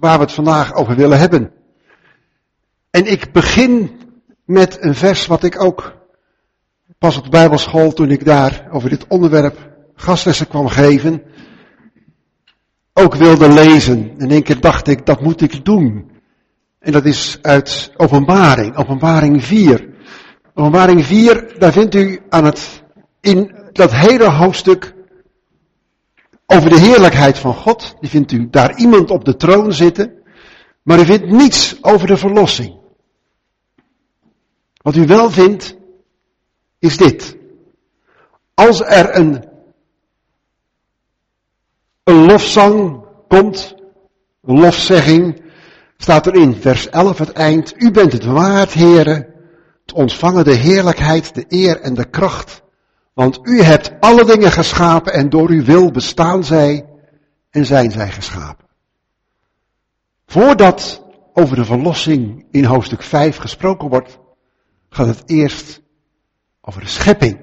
waar we het vandaag over willen hebben. En ik begin met een vers wat ik ook pas op de Bijbelschool, toen ik daar over dit onderwerp gastlessen kwam geven, ook wilde lezen. En één keer dacht ik, dat moet ik doen. En dat is uit Openbaring, Openbaring 4. Openbaring 4, daar vindt u aan het, in dat hele hoofdstuk over de heerlijkheid van God. Die vindt u daar iemand op de troon zitten. Maar u vindt niets over de verlossing. Wat u wel vindt, is dit. Als er een, een lofzang komt, een lofzegging, staat erin, vers 11 het eind, u bent het waard, heren, te ontvangen de heerlijkheid, de eer en de kracht, want u hebt alle dingen geschapen en door uw wil bestaan zij en zijn zij geschapen. Voordat over de verlossing in hoofdstuk 5 gesproken wordt, gaat het eerst over de schepping.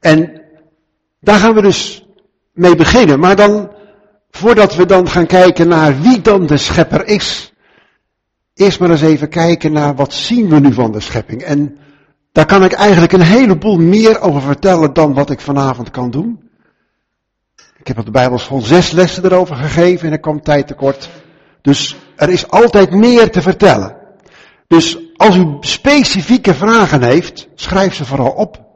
En daar gaan we dus mee beginnen. Maar dan, voordat we dan gaan kijken naar wie dan de schepper is, eerst maar eens even kijken naar wat zien we nu van de schepping. En daar kan ik eigenlijk een heleboel meer over vertellen dan wat ik vanavond kan doen. Ik heb op de Bijbelschool zes lessen erover gegeven en er kwam tijd tekort. Dus er is altijd meer te vertellen. Dus als u specifieke vragen heeft, schrijf ze vooral op.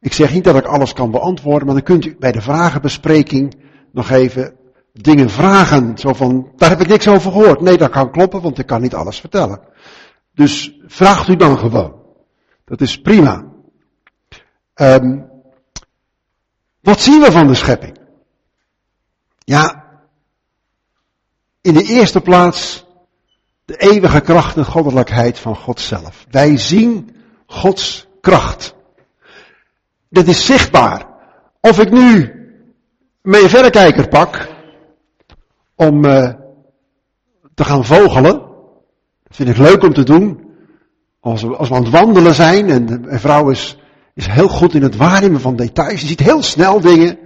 Ik zeg niet dat ik alles kan beantwoorden, maar dan kunt u bij de vragenbespreking nog even dingen vragen. Zo van, daar heb ik niks over gehoord. Nee, dat kan kloppen, want ik kan niet alles vertellen. Dus vraagt u dan gewoon. Dat is prima. Um, wat zien we van de schepping? Ja, in de eerste plaats de eeuwige kracht en goddelijkheid van God zelf. Wij zien Gods kracht. Dat is zichtbaar. Of ik nu mijn verrekijker pak om uh, te gaan vogelen. Dat vind ik leuk om te doen. Als we, als we aan het wandelen zijn en een vrouw is, is heel goed in het waarnemen van details. Je ziet heel snel dingen.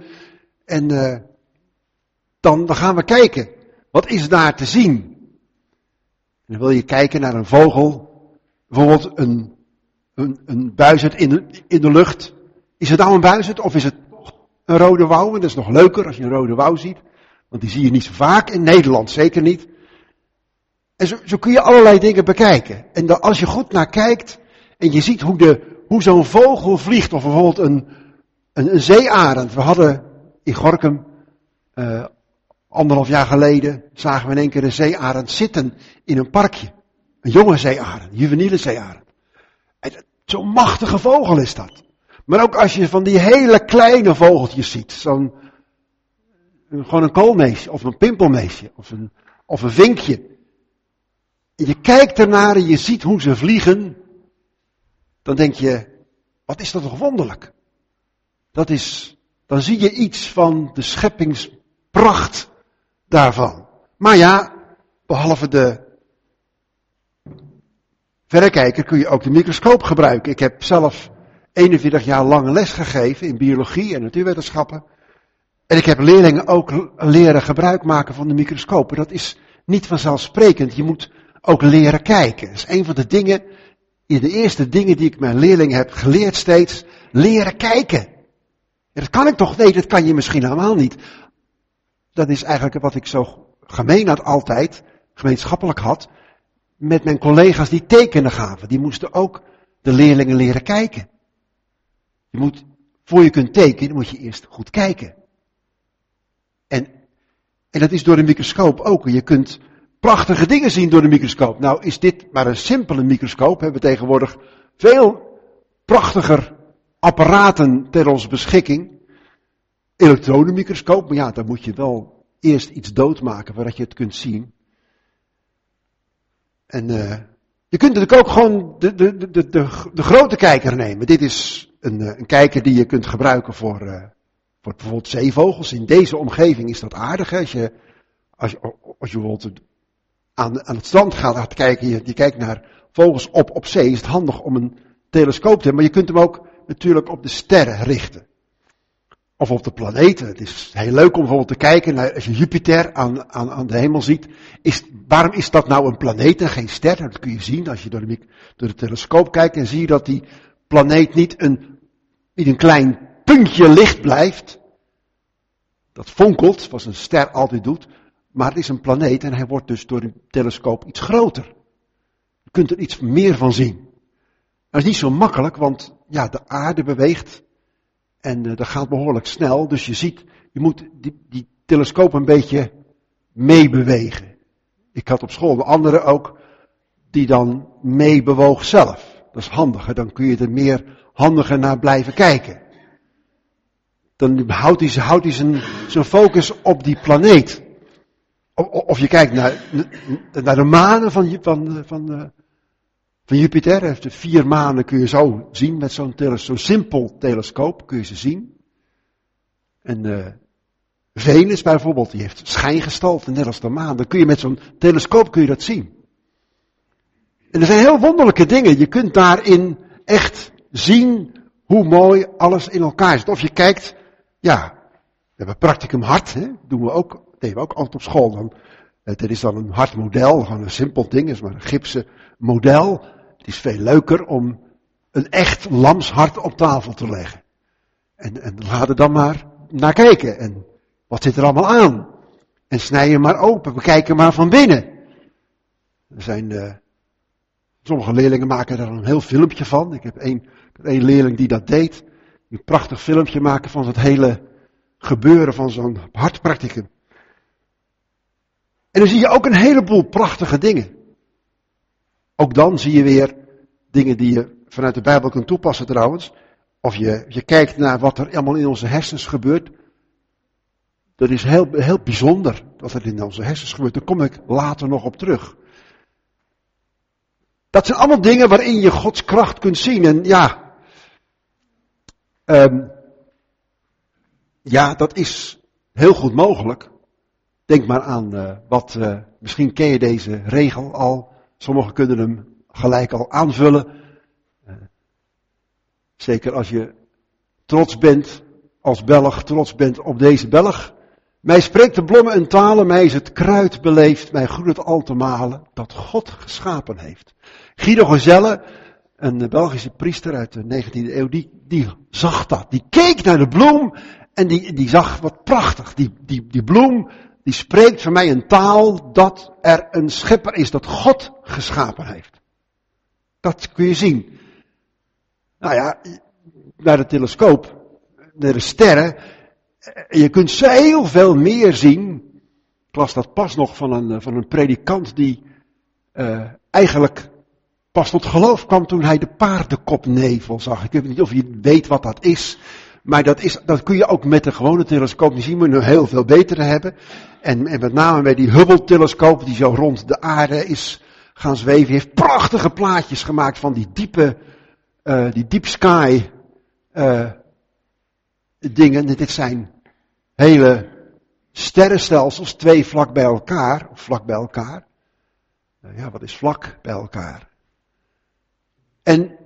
En uh, dan, dan gaan we kijken. Wat is daar te zien? En dan wil je kijken naar een vogel, bijvoorbeeld een, een, een buizerd in de, in de lucht. Is het nou een buizerd of is het een rode wouw? En dat is nog leuker als je een rode wouw ziet. Want die zie je niet zo vaak, in Nederland zeker niet. En zo, zo kun je allerlei dingen bekijken. En als je goed naar kijkt en je ziet hoe, de, hoe zo'n vogel vliegt, of bijvoorbeeld een, een, een zeearend. We hadden in Gorkum uh, Anderhalf jaar geleden zagen we in één keer een zeearend zitten in een parkje. Een jonge zeearend, juveniele zeearend. Zo'n machtige vogel is dat. Maar ook als je van die hele kleine vogeltjes ziet, zo'n, gewoon een koolmeesje, of een pimpelmeesje, of een, of een vinkje. Je kijkt ernaar en je ziet hoe ze vliegen, dan denk je, wat is dat toch wonderlijk. Dat is, dan zie je iets van de scheppingspracht daarvan. Maar ja, behalve de verrekijker kun je ook de microscoop gebruiken. Ik heb zelf 41 jaar lang les gegeven in biologie en natuurwetenschappen. En ik heb leerlingen ook leren gebruik maken van de microscopen. Dat is niet vanzelfsprekend. Je moet ook leren kijken. Dat is een van de dingen, de eerste dingen die ik mijn leerlingen heb geleerd steeds. Leren kijken. dat kan ik toch? Nee, dat kan je misschien helemaal niet dat is eigenlijk wat ik zo gemeen had altijd, gemeenschappelijk had, met mijn collega's die tekenen gaven. Die moesten ook de leerlingen leren kijken. Je moet, voor je kunt tekenen, moet je eerst goed kijken. En, en dat is door de microscoop ook. Je kunt prachtige dingen zien door de microscoop. Nou is dit maar een simpele microscoop. We hebben tegenwoordig veel prachtiger apparaten ter onze beschikking elektronenmicroscoop, maar ja, dan moet je wel eerst iets doodmaken voordat je het kunt zien. En uh, je kunt natuurlijk ook gewoon de, de, de, de, de grote kijker nemen. Dit is een, eh, een kijker die je kunt gebruiken voor, uh, voor bijvoorbeeld zeevogels. In deze omgeving is dat aardig. Hè? Als, je, als, je, als je bijvoorbeeld aan, aan het strand gaat, kijken, je, je kijkt naar vogels op, op zee, is het handig om een telescoop te hebben. Maar je kunt hem ook natuurlijk op de sterren richten. of op de planeten. Het is heel leuk om bijvoorbeeld te kijken naar, als je Jupiter aan, aan, aan de hemel ziet. Is, waarom is dat nou een planeet en geen ster? Dat kun je zien als je door de, door de telescoop kijkt en zie je dat die planeet niet een, niet een klein puntje licht blijft. Dat fonkelt, zoals een ster altijd doet. Maar het is een planeet en hij wordt dus door een telescoop iets groter. Je kunt er iets meer van zien. Dat is niet zo makkelijk, want ja, de aarde beweegt en uh, dat gaat behoorlijk snel. Dus je ziet, je moet die, die telescoop een beetje meebewegen. Ik had op school de anderen ook, die dan meebewoog zelf. Dat is handiger, dan kun je er meer handiger naar blijven kijken. Dan houdt hij, houdt hij zijn, zijn focus op die planeet. Of, je kijkt naar, naar de manen van, van, van, eh, van Jupiter. De vier manen kun je zo zien met zo'n zo simpel telescoop kun je ze zien. En uh, Venus bijvoorbeeld, die heeft schijngestalte, net als de maan. Dan kun je met zo'n telescoop kun je dat zien. En er zijn heel wonderlijke dingen. Je kunt daarin echt zien hoe mooi alles in elkaar zit. Of je kijkt, ja, we hebben practicum hart, hè, doen we ook, deden we ook altijd op school. Dan, het is dan een hartmodel, gewoon een simpel ding, is maar een gipsen model. Het is veel leuker om een echt lamshart op tafel te leggen. En, en laat er dan maar naar kijken. En wat zit er allemaal aan? En snij je maar open. We kijken maar van binnen. Er zijn, uh, sommige leerlingen maken daar een heel filmpje van. Ik heb één, één leerling die dat deed. Een prachtig filmpje maken van het hele gebeuren van zo'n hartpracticum. En dan zie je ook een heleboel prachtige dingen. Ook dan zie je weer dingen die je vanuit de Bijbel kunt toepassen trouwens. Of je, je kijkt naar wat er allemaal in onze hersens gebeurt. Dat is heel, heel bijzonder wat er in onze hersens gebeurt. Daar kom ik later nog op terug. Dat zijn allemaal dingen waarin je Gods kracht kunt zien. En ja, um, ja dat is heel goed mogelijk. Denk maar aan uh, wat, uh, misschien ken je deze regel al. Sommigen kunnen hem gelijk al aanvullen. Uh, zeker als je trots bent, als Belg trots bent op deze Belg. Mij spreekt de bloemen en talen, mij is het kruid beleefd, mij groeit al te malen, dat God geschapen heeft. Guido Gezelle, een Belgische priester uit de 19e eeuw, die, die zag dat. Die keek naar de bloem en die, die zag wat prachtig. Die, die, die bloem, die spreekt voor mij een taal dat er een schepper is, dat God geschapen heeft. Dat kun je zien. Nou ja, naar de telescoop, naar de sterren, je kunt heel veel meer zien. Ik las dat pas nog van een, van een predikant die uh, eigenlijk pas tot geloof kwam toen hij de paardenkopnevel zag. Ik weet niet of je weet wat dat is. Maar dat, is, dat kun je ook met een gewone telescoop niet zien, maar nu heel veel beter hebben. En, en met name bij die Hubble-telescoop, die zo rond de aarde is gaan zweven, heeft prachtige plaatjes gemaakt van die diepe, uh, die deep sky uh, dingen. Dit zijn hele sterrenstelsels, twee vlak bij elkaar, of vlak bij elkaar. Uh, ja, wat is vlak bij elkaar? En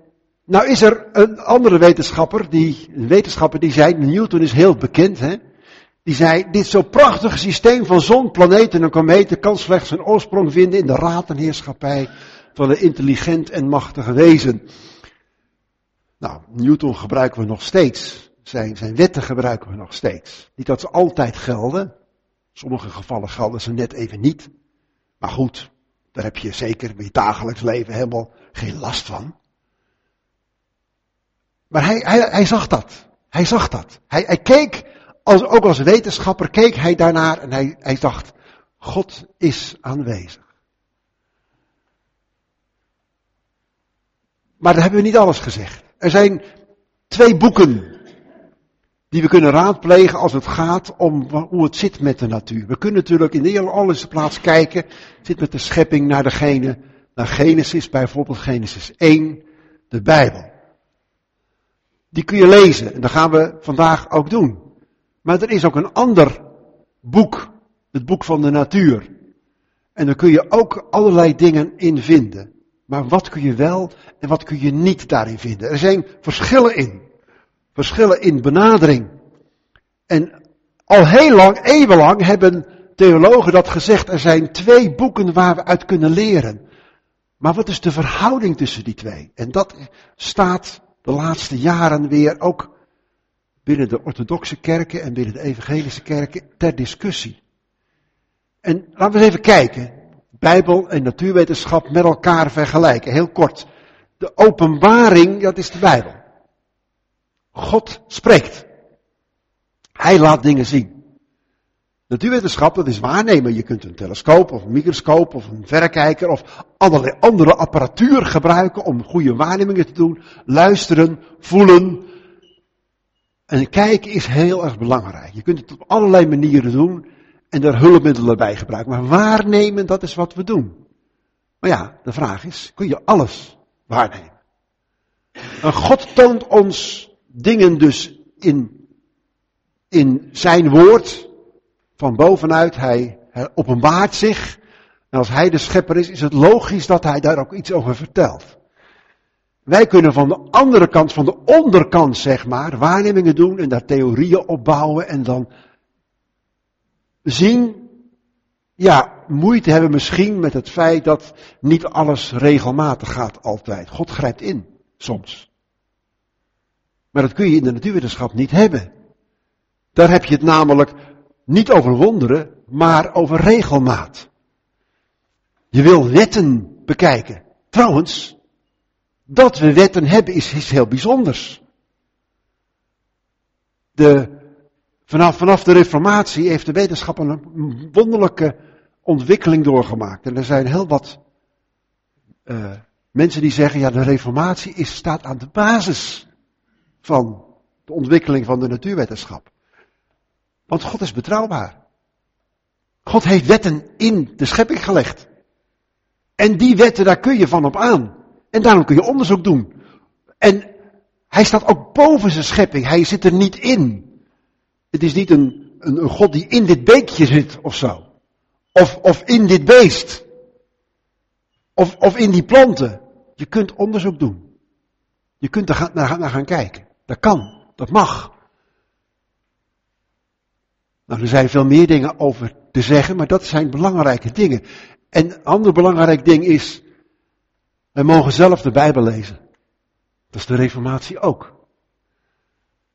nou is er een andere wetenschapper, die, een wetenschapper die zei, Newton is heel bekend, hè? Die zei, dit zo prachtige systeem van zon, planeten en kometen kan slechts zijn oorsprong vinden in de raad heerschappij van een intelligent en machtige wezen. Nou, Newton gebruiken we nog steeds. Zijn, zijn wetten gebruiken we nog steeds. Niet dat ze altijd gelden. Sommige gevallen gelden ze net even niet. Maar goed, daar heb je zeker in je dagelijks leven helemaal geen last van. Maar hij, hij, hij zag dat. Hij zag dat. Hij, hij keek, als, ook als wetenschapper, keek hij daarnaar en hij, hij dacht, God is aanwezig. Maar daar hebben we niet alles gezegd. Er zijn twee boeken die we kunnen raadplegen als het gaat om hoe het zit met de natuur. We kunnen natuurlijk in de allereerste plaats kijken, zit met de schepping naar degene, naar Genesis, bijvoorbeeld Genesis 1, de Bijbel. Die kun je lezen en dat gaan we vandaag ook doen. Maar er is ook een ander boek, het boek van de natuur. En daar kun je ook allerlei dingen in vinden. Maar wat kun je wel en wat kun je niet daarin vinden? Er zijn verschillen in. Verschillen in benadering. En al heel lang, eeuwenlang, hebben theologen dat gezegd. Er zijn twee boeken waar we uit kunnen leren. Maar wat is de verhouding tussen die twee? En dat staat de laatste jaren weer ook binnen de orthodoxe kerken en binnen de evangelische kerken ter discussie. En laten we eens even kijken. Bijbel en natuurwetenschap met elkaar vergelijken. Heel kort. De openbaring, dat is de Bijbel. God spreekt. Hij laat dingen zien. Natuurwetenschap, dat is waarnemen. Je kunt een telescoop of een microscoop of een verrekijker of allerlei andere apparatuur gebruiken om goede waarnemingen te doen. Luisteren, voelen. En kijken is heel erg belangrijk. Je kunt het op allerlei manieren doen en daar hulpmiddelen bij gebruiken. Maar waarnemen, dat is wat we doen. Maar ja, de vraag is, kun je alles waarnemen? En God toont ons dingen dus in, in zijn woord, van bovenuit, hij, openbaart zich. En als hij de schepper is, is het logisch dat hij daar ook iets over vertelt. Wij kunnen van de andere kant, van de onderkant zeg maar, waarnemingen doen en daar theorieën opbouwen en dan zien, ja, moeite hebben misschien met het feit dat niet alles regelmatig gaat altijd. God grijpt in, soms. Maar dat kun je in de natuurwetenschap niet hebben. Daar heb je het namelijk niet over wonderen, maar over regelmaat. Je wil wetten bekijken. Trouwens, dat we wetten hebben is, heel bijzonders. De, vanaf, vanaf de Reformatie heeft de wetenschap een wonderlijke ontwikkeling doorgemaakt. En er zijn heel wat uh, mensen die zeggen, ja, de Reformatie is, staat aan de basis van de ontwikkeling van de natuurwetenschap. Want God is betrouwbaar. God heeft wetten in de schepping gelegd. En die wetten, daar kun je van op aan. En daarom kun je onderzoek doen. En hij staat ook boven zijn schepping. Hij zit er niet in. Het is niet een, een, een God die in dit beekje zit of zo. Of, of in dit beest. Of, of in die planten. Je kunt onderzoek doen. Je kunt er naar gaan kijken. Dat kan. Dat mag. Nou, er zijn veel meer dingen over te zeggen, maar dat zijn belangrijke dingen. En een ander belangrijk ding is, wij mogen zelf de Bijbel lezen. Dat is de Reformatie ook.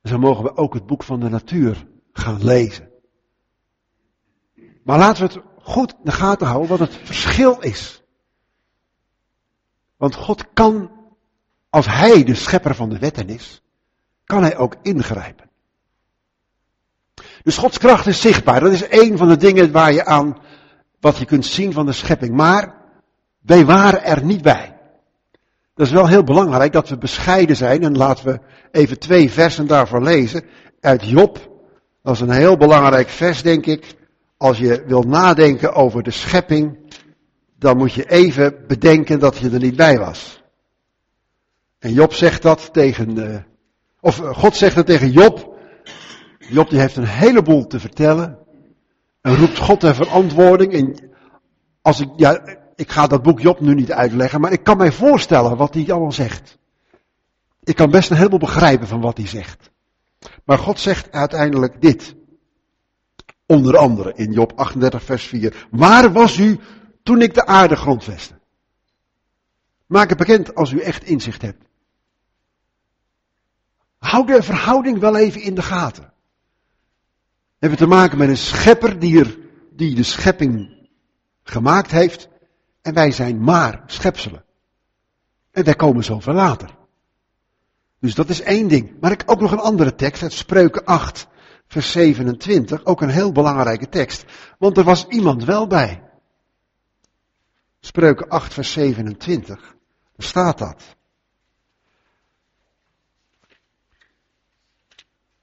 En zo mogen we ook het boek van de natuur gaan lezen. Maar laten we het goed in de gaten houden wat het verschil is. Want God kan, als Hij de schepper van de wetten is, kan Hij ook ingrijpen. Dus Gods kracht is zichtbaar. Dat is een van de dingen waar je aan, wat je kunt zien van de schepping. Maar wij waren er niet bij. Dat is wel heel belangrijk dat we bescheiden zijn. En laten we even twee versen daarvoor lezen. Uit Job. Dat is een heel belangrijk vers, denk ik. Als je wilt nadenken over de schepping, dan moet je even bedenken dat je er niet bij was. En Job zegt dat tegen, of God zegt dat tegen Job. Job die heeft een heleboel te vertellen. En roept God ter verantwoording. En als ik, ja, ik ga dat boek Job nu niet uitleggen, maar ik kan mij voorstellen wat hij allemaal zegt. Ik kan best een heleboel begrijpen van wat hij zegt. Maar God zegt uiteindelijk dit. Onder andere in Job 38 vers 4. Waar was u toen ik de aarde grondvestte? Maak het bekend als u echt inzicht hebt. Hou de verhouding wel even in de gaten hebben te maken met een schepper die, die de schepping gemaakt heeft. En wij zijn maar schepselen. En wij komen zoveel later. Dus dat is één ding. Maar ik ook nog een andere tekst uit Spreuken 8, vers 27. Ook een heel belangrijke tekst. Want er was iemand wel bij. Spreuken 8, vers 27. Daar staat dat.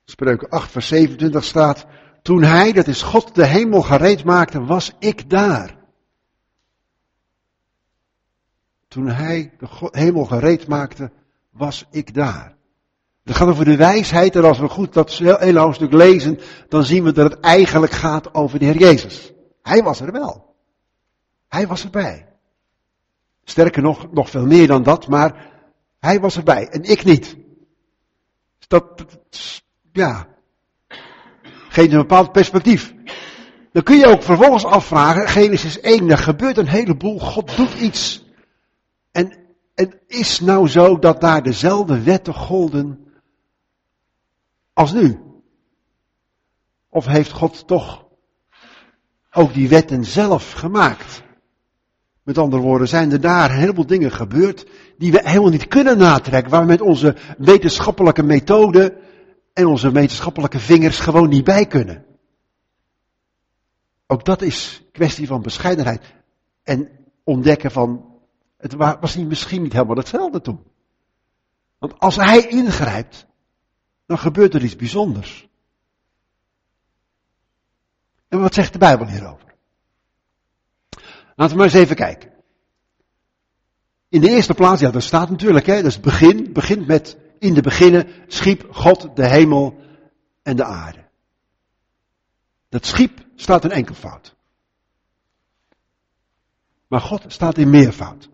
Spreuken 8, vers 27 staat. Toen hij, dat is God, de hemel gereed maakte, was ik daar. Toen hij de hemel gereed maakte, was ik daar. Het gaat over de wijsheid en als we goed dat hele hoofdstuk lezen, dan zien we dat het eigenlijk gaat over de Heer Jezus. Hij was er wel. Hij was erbij. Sterker nog, nog veel meer dan dat, maar hij was erbij en ik niet. Dat, ja, geeft een bepaald perspectief. Dan kun je ook vervolgens afvragen, Genesis 1, er gebeurt een heleboel, God doet iets. En, is nou zo dat daar dezelfde wetten golden als nu? Of heeft God toch ook die wetten zelf gemaakt? Met andere woorden, zijn er daar een heleboel dingen gebeurd die we helemaal niet kunnen natrekken, waar met onze wetenschappelijke methode en onze wetenschappelijke vingers gewoon niet bij kunnen. Ook dat is kwestie van bescheidenheid en ontdekken van, het was niet, misschien niet helemaal hetzelfde toen. Want als hij ingrijpt, dan gebeurt er iets bijzonders. En wat zegt de Bijbel hierover? Laten we maar eens even kijken. In de eerste plaats, ja, dat staat natuurlijk, hè, dat is begin, begint met, in de beginnen schiep God de hemel en de aarde. Dat schiep staat in enkelvoud. Maar God staat in meervoud.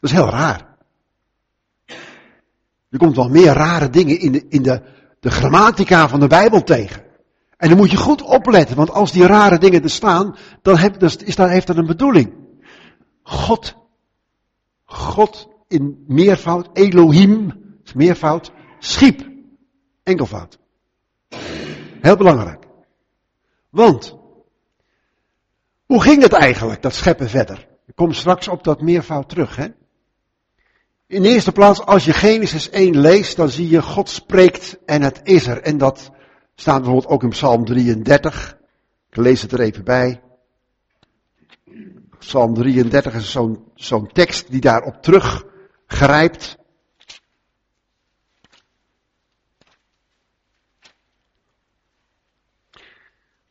Dat is heel raar. Je komt wel meer rare dingen in de, in de, de grammatica van de Bijbel tegen. En dan moet je goed opletten, want als die rare dingen er staan, dan, dan is dat, heeft dat een bedoeling. God, God in meervoud, Elohim, is meervoud, schiep, enkelvoud. Heel belangrijk. Want, hoe ging het eigenlijk, dat scheppen verder? Ik kom straks op dat meervoud terug, hè. In de eerste plaats, als je Genesis 1 leest, dan zie je God spreekt en het is er. En dat staat bijvoorbeeld ook in Psalm 33. Ik lees het er even bij. Psalm 33 is zo'n zo'n tekst die daarop teruggrijpt.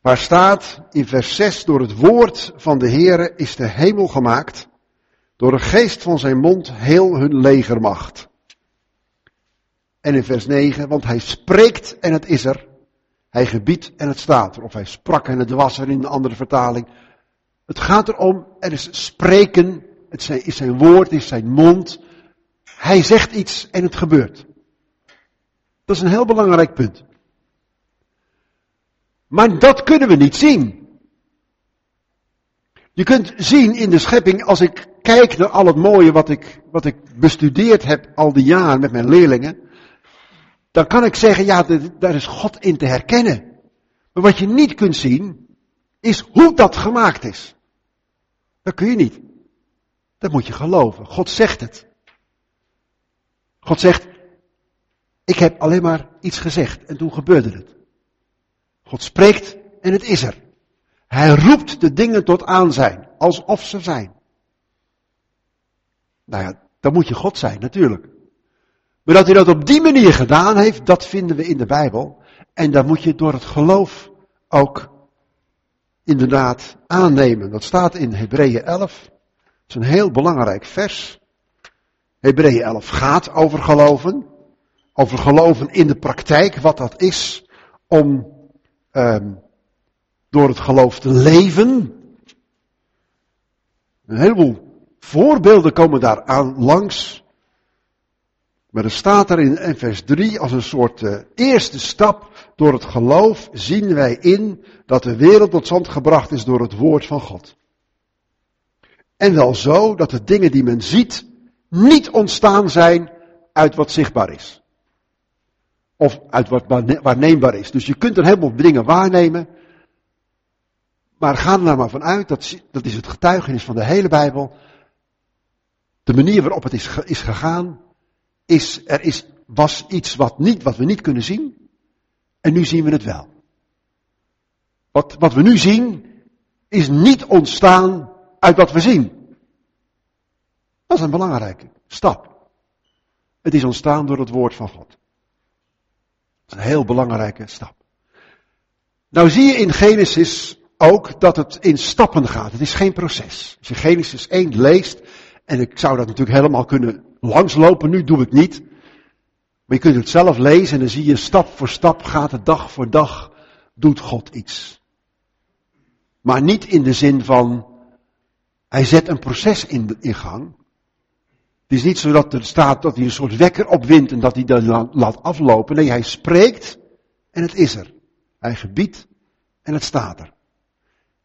Waar staat in vers 6, door het woord van de Heere is de hemel gemaakt, door de geest van zijn mond heel hun legermacht. En in vers 9, want hij spreekt en het is er, hij gebiedt en het staat er, of hij sprak en het was er in een andere vertaling. Het gaat erom, er is spreken, het is zijn woord, het is zijn mond. Hij zegt iets en het gebeurt. Dat is een heel belangrijk punt. Maar dat kunnen we niet zien. Je kunt zien in de schepping, als ik kijk naar al het mooie wat ik, wat ik bestudeerd heb al die jaren met mijn leerlingen, dan kan ik zeggen, ja, daar is God in te herkennen. Maar wat je niet kunt zien, is hoe dat gemaakt is. Dat kun je niet. Dat moet je geloven. God zegt het. God zegt, ik heb alleen maar iets gezegd en toen gebeurde het. God spreekt en het is er. Hij roept de dingen tot aanzijn, alsof ze zijn. Nou ja, dan moet je God zijn, natuurlijk. Maar dat hij dat op die manier gedaan heeft, dat vinden we in de Bijbel. En dan moet je door het geloof ook inderdaad aannemen. Dat staat in Hebreeën 11. Dat is een heel belangrijk vers. Hebreeën 11 gaat over geloven. Over geloven in de praktijk, wat dat is om um, door het geloof te leven. Een heleboel voorbeelden komen daar aan langs. Maar er staat er in vers 3 als een soort uh, eerste stap door het geloof zien wij in dat de wereld tot stand gebracht is door het woord van God. En wel zo dat de dingen die men ziet niet ontstaan zijn uit wat zichtbaar is. Of uit wat waarneembaar is. Dus je kunt een heleboel dingen waarnemen. Maar ga er nou maar vanuit, dat, dat is het getuigenis van de hele Bijbel. De manier waarop het is, is gegaan, is, er is, was iets wat, niet, wat we niet kunnen zien. En nu zien we het wel. Wat, wat we nu zien, is niet ontstaan uit wat we zien. Dat is een belangrijke stap. Het is ontstaan door het woord van God. Dat is een heel belangrijke stap. Nou zie je in Genesis ook dat het in stappen gaat. Het is geen proces. Als je Genesis 1 leest, en ik zou dat natuurlijk helemaal kunnen langslopen, nu doe ik niet. Maar je kunt het zelf lezen en dan zie je stap voor stap gaat het dag voor dag, doet God iets. Maar niet in de zin van, hij zet een proces in, in gang. Het is niet zo dat er staat dat hij een soort wekker opwint en dat hij dat laat aflopen. Nee, hij spreekt en het is er. Hij gebiedt en het staat er.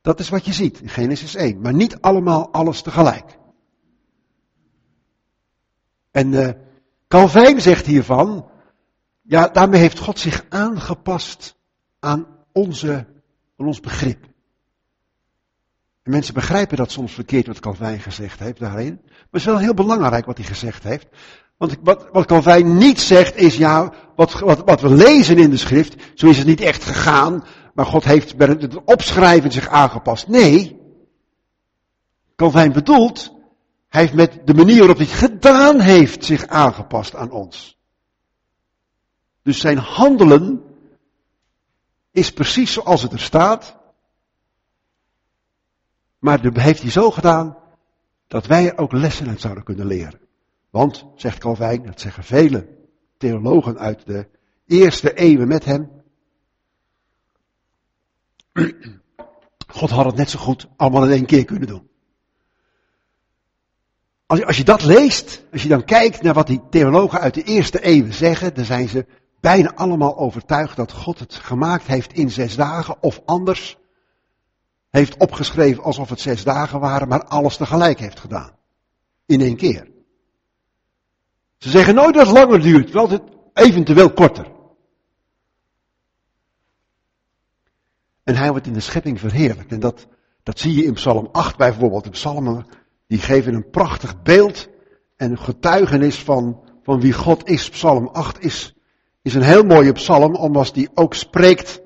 Dat is wat je ziet in Genesis 1. Maar niet allemaal alles tegelijk. En uh, Calvijn zegt hiervan, ja, daarmee heeft God zich aangepast aan, onze, ons begrip. En mensen begrijpen dat soms verkeerd wat Calvijn gezegd heeft daarin. Maar het is wel heel belangrijk wat hij gezegd heeft. Want wat, wat niet zegt is, ja, wat, wat, wat we lezen in de schrift, zo is het niet echt gegaan, maar God heeft bij het opschrijven zich aangepast. Nee, Calvijn bedoelt, hij heeft met de manier waarop hij gedaan heeft zich aangepast aan ons. Dus zijn handelen is precies zoals het er staat. Maar dat heeft hij zo gedaan dat wij ook lessen uit zouden kunnen leren. Want, zegt Calvijn, dat zeggen vele theologen uit de eerste eeuwen met hem. God had het net zo goed allemaal in één keer kunnen doen. Als je, als je dat leest, als je dan kijkt naar wat die theologen uit de eerste eeuwen zeggen, dan zijn ze bijna allemaal overtuigd dat God het gemaakt heeft in zes dagen of anders heeft opgeschreven alsof het zes dagen waren, maar alles tegelijk heeft gedaan. In één keer. Ze zeggen nooit dat het langer duurt, wel het eventueel korter. En hij wordt in de schepping verheerlijkt. En dat, dat zie je in Psalm 8 bijvoorbeeld. De psalmen die geven een prachtig beeld en getuigenis van, van wie God is. Psalm 8 is, is een heel mooie psalm, omdat die ook spreekt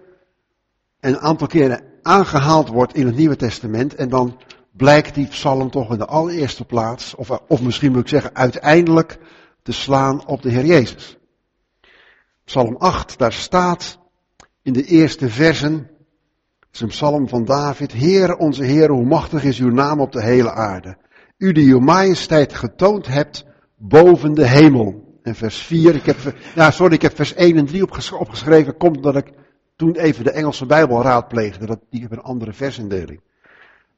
en een aantal keren aangehaald wordt in het Nieuwe Testament. En dan blijkt die psalm toch in de allereerste plaats, of, of misschien moet ik zeggen uiteindelijk, te slaan op de Heer Jezus. Psalm 8, daar staat in de eerste versen, het is een psalm van David, Heer, onze Heer, hoe machtig is uw naam op de hele aarde. U die uw majesteit getoond hebt boven de hemel. En vers 4, ik heb, ja, sorry, ik heb vers 1 en 3 opgeschreven, komt omdat ik toen even de Engelse Bijbel raadpleegde. Die hebben een andere versindeling.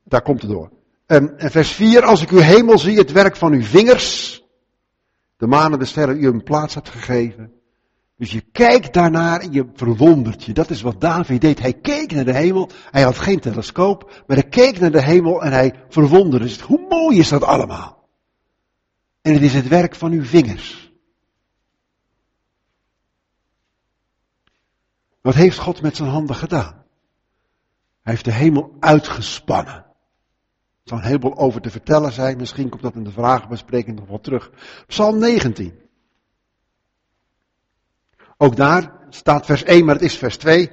Daar komt het door. En, en vers 4, als ik uw hemel zie, het werk van uw vingers, de maan en de sterren u een plaats hebt gegeven. Dus je kijkt daarnaar en je verwondert je. Dat is wat David deed. Hij keek naar de hemel. Hij had geen telescoop, maar hij keek naar de hemel en hij verwonderde zich. Hoe mooi is dat allemaal? En het is het werk van uw vingers. Wat heeft God met zijn handen gedaan? Hij heeft de hemel uitgespannen. Er zal een heleboel over te vertellen zijn. Misschien komt dat in de vragenbespreking nog wel terug. Psalm 19. Ook daar staat vers 1, maar het is vers 2.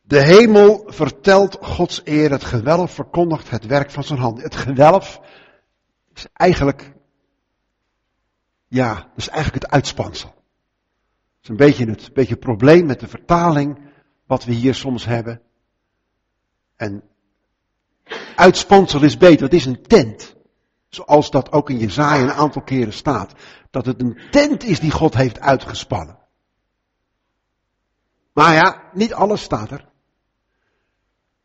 De hemel vertelt Gods eer, het gewelf verkondigt het werk van zijn hand. Het gewelf is eigenlijk, ja, is eigenlijk het uitspansel. Dat is een beetje het beetje probleem met de vertaling wat we hier soms hebben. En uitspansel is beter, het is een tent. Zoals dat ook in Jezaja een aantal keren staat. Dat het een tent is die God heeft uitgespannen. Maar ja, niet alles staat er.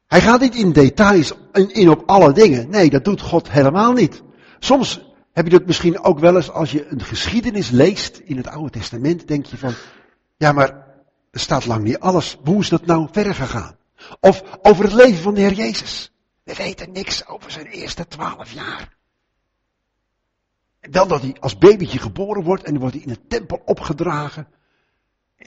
Hij gaat niet in details in op alle dingen. Nee, dat doet God helemaal niet. Soms heb je dat misschien ook wel eens als je een geschiedenis leest in het Oude Testament. Denk je van, ja maar er staat lang niet alles. Hoe is dat nou verder gegaan? Of over het leven van de Heer Jezus. We weten niks over zijn eerste twaalf jaar. Wel dat hij als babytje geboren wordt en dan wordt hij in een tempel opgedragen.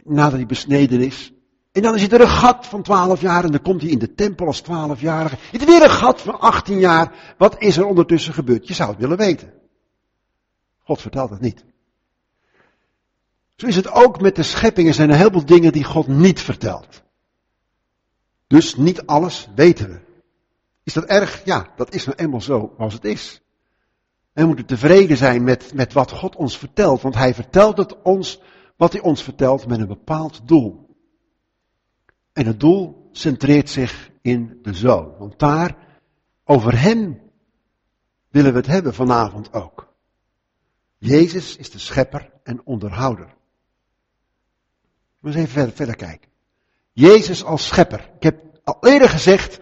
Nadat hij besneden is. En dan zit er een gat van 12 jaar en dan komt hij in de tempel als 12-jarige. Zit er weer een gat van 18 jaar. Wat is er ondertussen gebeurd? Je zou het willen weten. God vertelt het niet. Zo is het ook met de schepping. Er zijn een heleboel dingen die God niet vertelt. Dus niet alles weten we. Is dat erg? Ja, dat is nou eenmaal zo als het is. En we moeten tevreden zijn met, met wat God ons vertelt, want Hij vertelt het ons, wat Hij ons vertelt, met een bepaald doel. En het doel centreert zich in de Zoon, want daar, over Hem, willen we het hebben vanavond ook. Jezus is de schepper en onderhouder. We eens even verder, kijken. Jezus als schepper. Ik heb al eerder gezegd,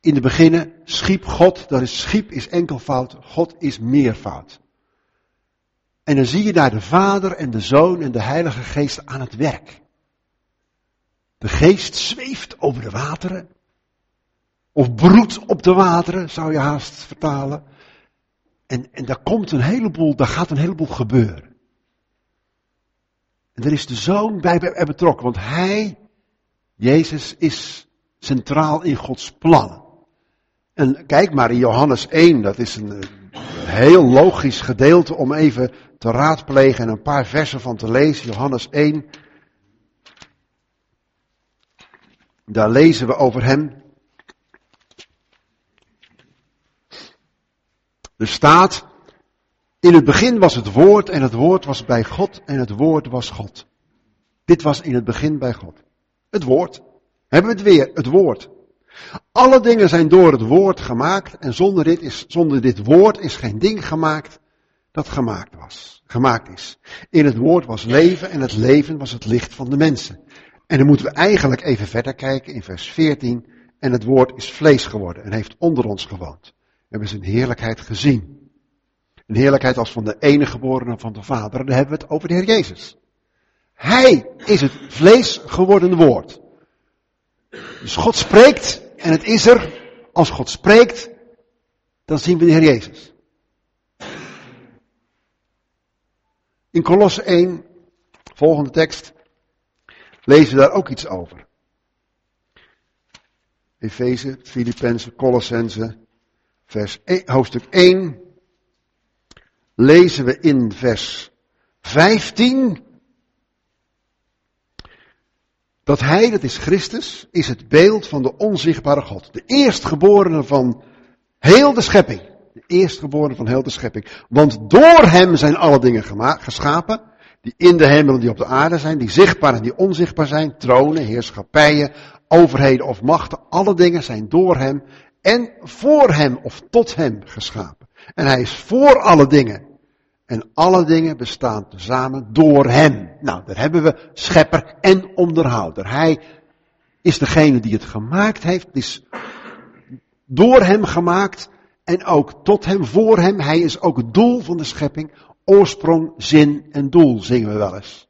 in de beginnen schiep God, dat is schiep is enkelvoud, God is meervoud. En dan zie je daar de Vader en de Zoon en de Heilige Geest aan het werk. De geest zweeft over de wateren. Of broedt op de wateren, zou je haast vertalen. En, en daar komt een heleboel, daar gaat een heleboel gebeuren. En er is de zoon bij betrokken, want hij, Jezus, is centraal in Gods plannen. En kijk maar in Johannes 1, dat is een heel logisch gedeelte om even te raadplegen en een paar versen van te lezen. Johannes 1. Daar lezen we over hem. Er staat, in het begin was het woord en het woord was bij God en het woord was God. Dit was in het begin bij God. Het woord. Hebben we het weer, het woord. Alle dingen zijn door het woord gemaakt en zonder dit, is, zonder dit woord is geen ding gemaakt dat gemaakt was, gemaakt is. In het woord was leven en het leven was het licht van de mensen. En dan moeten we eigenlijk even verder kijken in vers 14. En het woord is vlees geworden en heeft onder ons gewoond. Hebben zijn heerlijkheid gezien. Een heerlijkheid als van de enige geborene van de Vader. En dan hebben we het over de Heer Jezus. Hij is het vlees geworden woord. Dus God spreekt en het is er. Als God spreekt, dan zien we de Heer Jezus. In Kolosse 1, volgende tekst, lezen we daar ook iets over. Efeze, Filippenzen, Colossense, vers 1, hoofdstuk 1, lezen we in vers 15 dat hij, dat is Christus, is het beeld van de onzichtbare God. De eerstgeborene van heel de schepping. De eerstgeborene van heel de schepping. Want door hem zijn alle dingen geschapen. Die in de hemel en die op de aarde zijn. Die zichtbaar en die onzichtbaar zijn. Tronen, heerschappijen, overheden of machten. Alle dingen zijn door hem en voor hem of tot hem geschapen. En hij is voor alle dingen. En alle dingen bestaan tezamen door Hem. Nou, daar hebben we schepper en onderhouder. Hij is degene die het gemaakt heeft. Het is door Hem gemaakt en ook tot Hem, voor Hem. Hij is ook het doel van de schepping. Oorsprong, zin en doel, zingen we wel eens.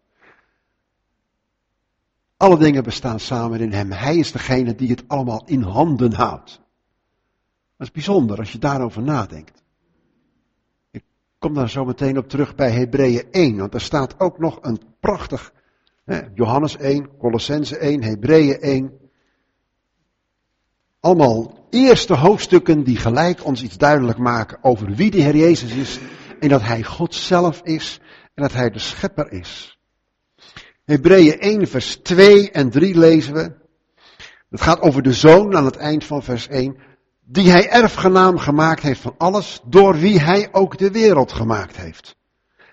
Alle dingen bestaan samen in Hem. Hij is degene die het allemaal in handen houdt. Dat is bijzonder als je daarover nadenkt kom daar zo meteen op terug bij Hebreeën 1, want er staat ook nog een prachtig, hè, Johannes 1, Colossense 1, Hebreeën 1. Allemaal eerste hoofdstukken die gelijk ons iets duidelijk maken over wie de Heer Jezus is en dat Hij God zelf is en dat Hij de Schepper is. Hebreeën 1 vers 2 en 3 lezen we. Het gaat over de Zoon aan het eind van vers 1 die hij erfgenaam gemaakt heeft van alles, door wie hij ook de wereld gemaakt heeft.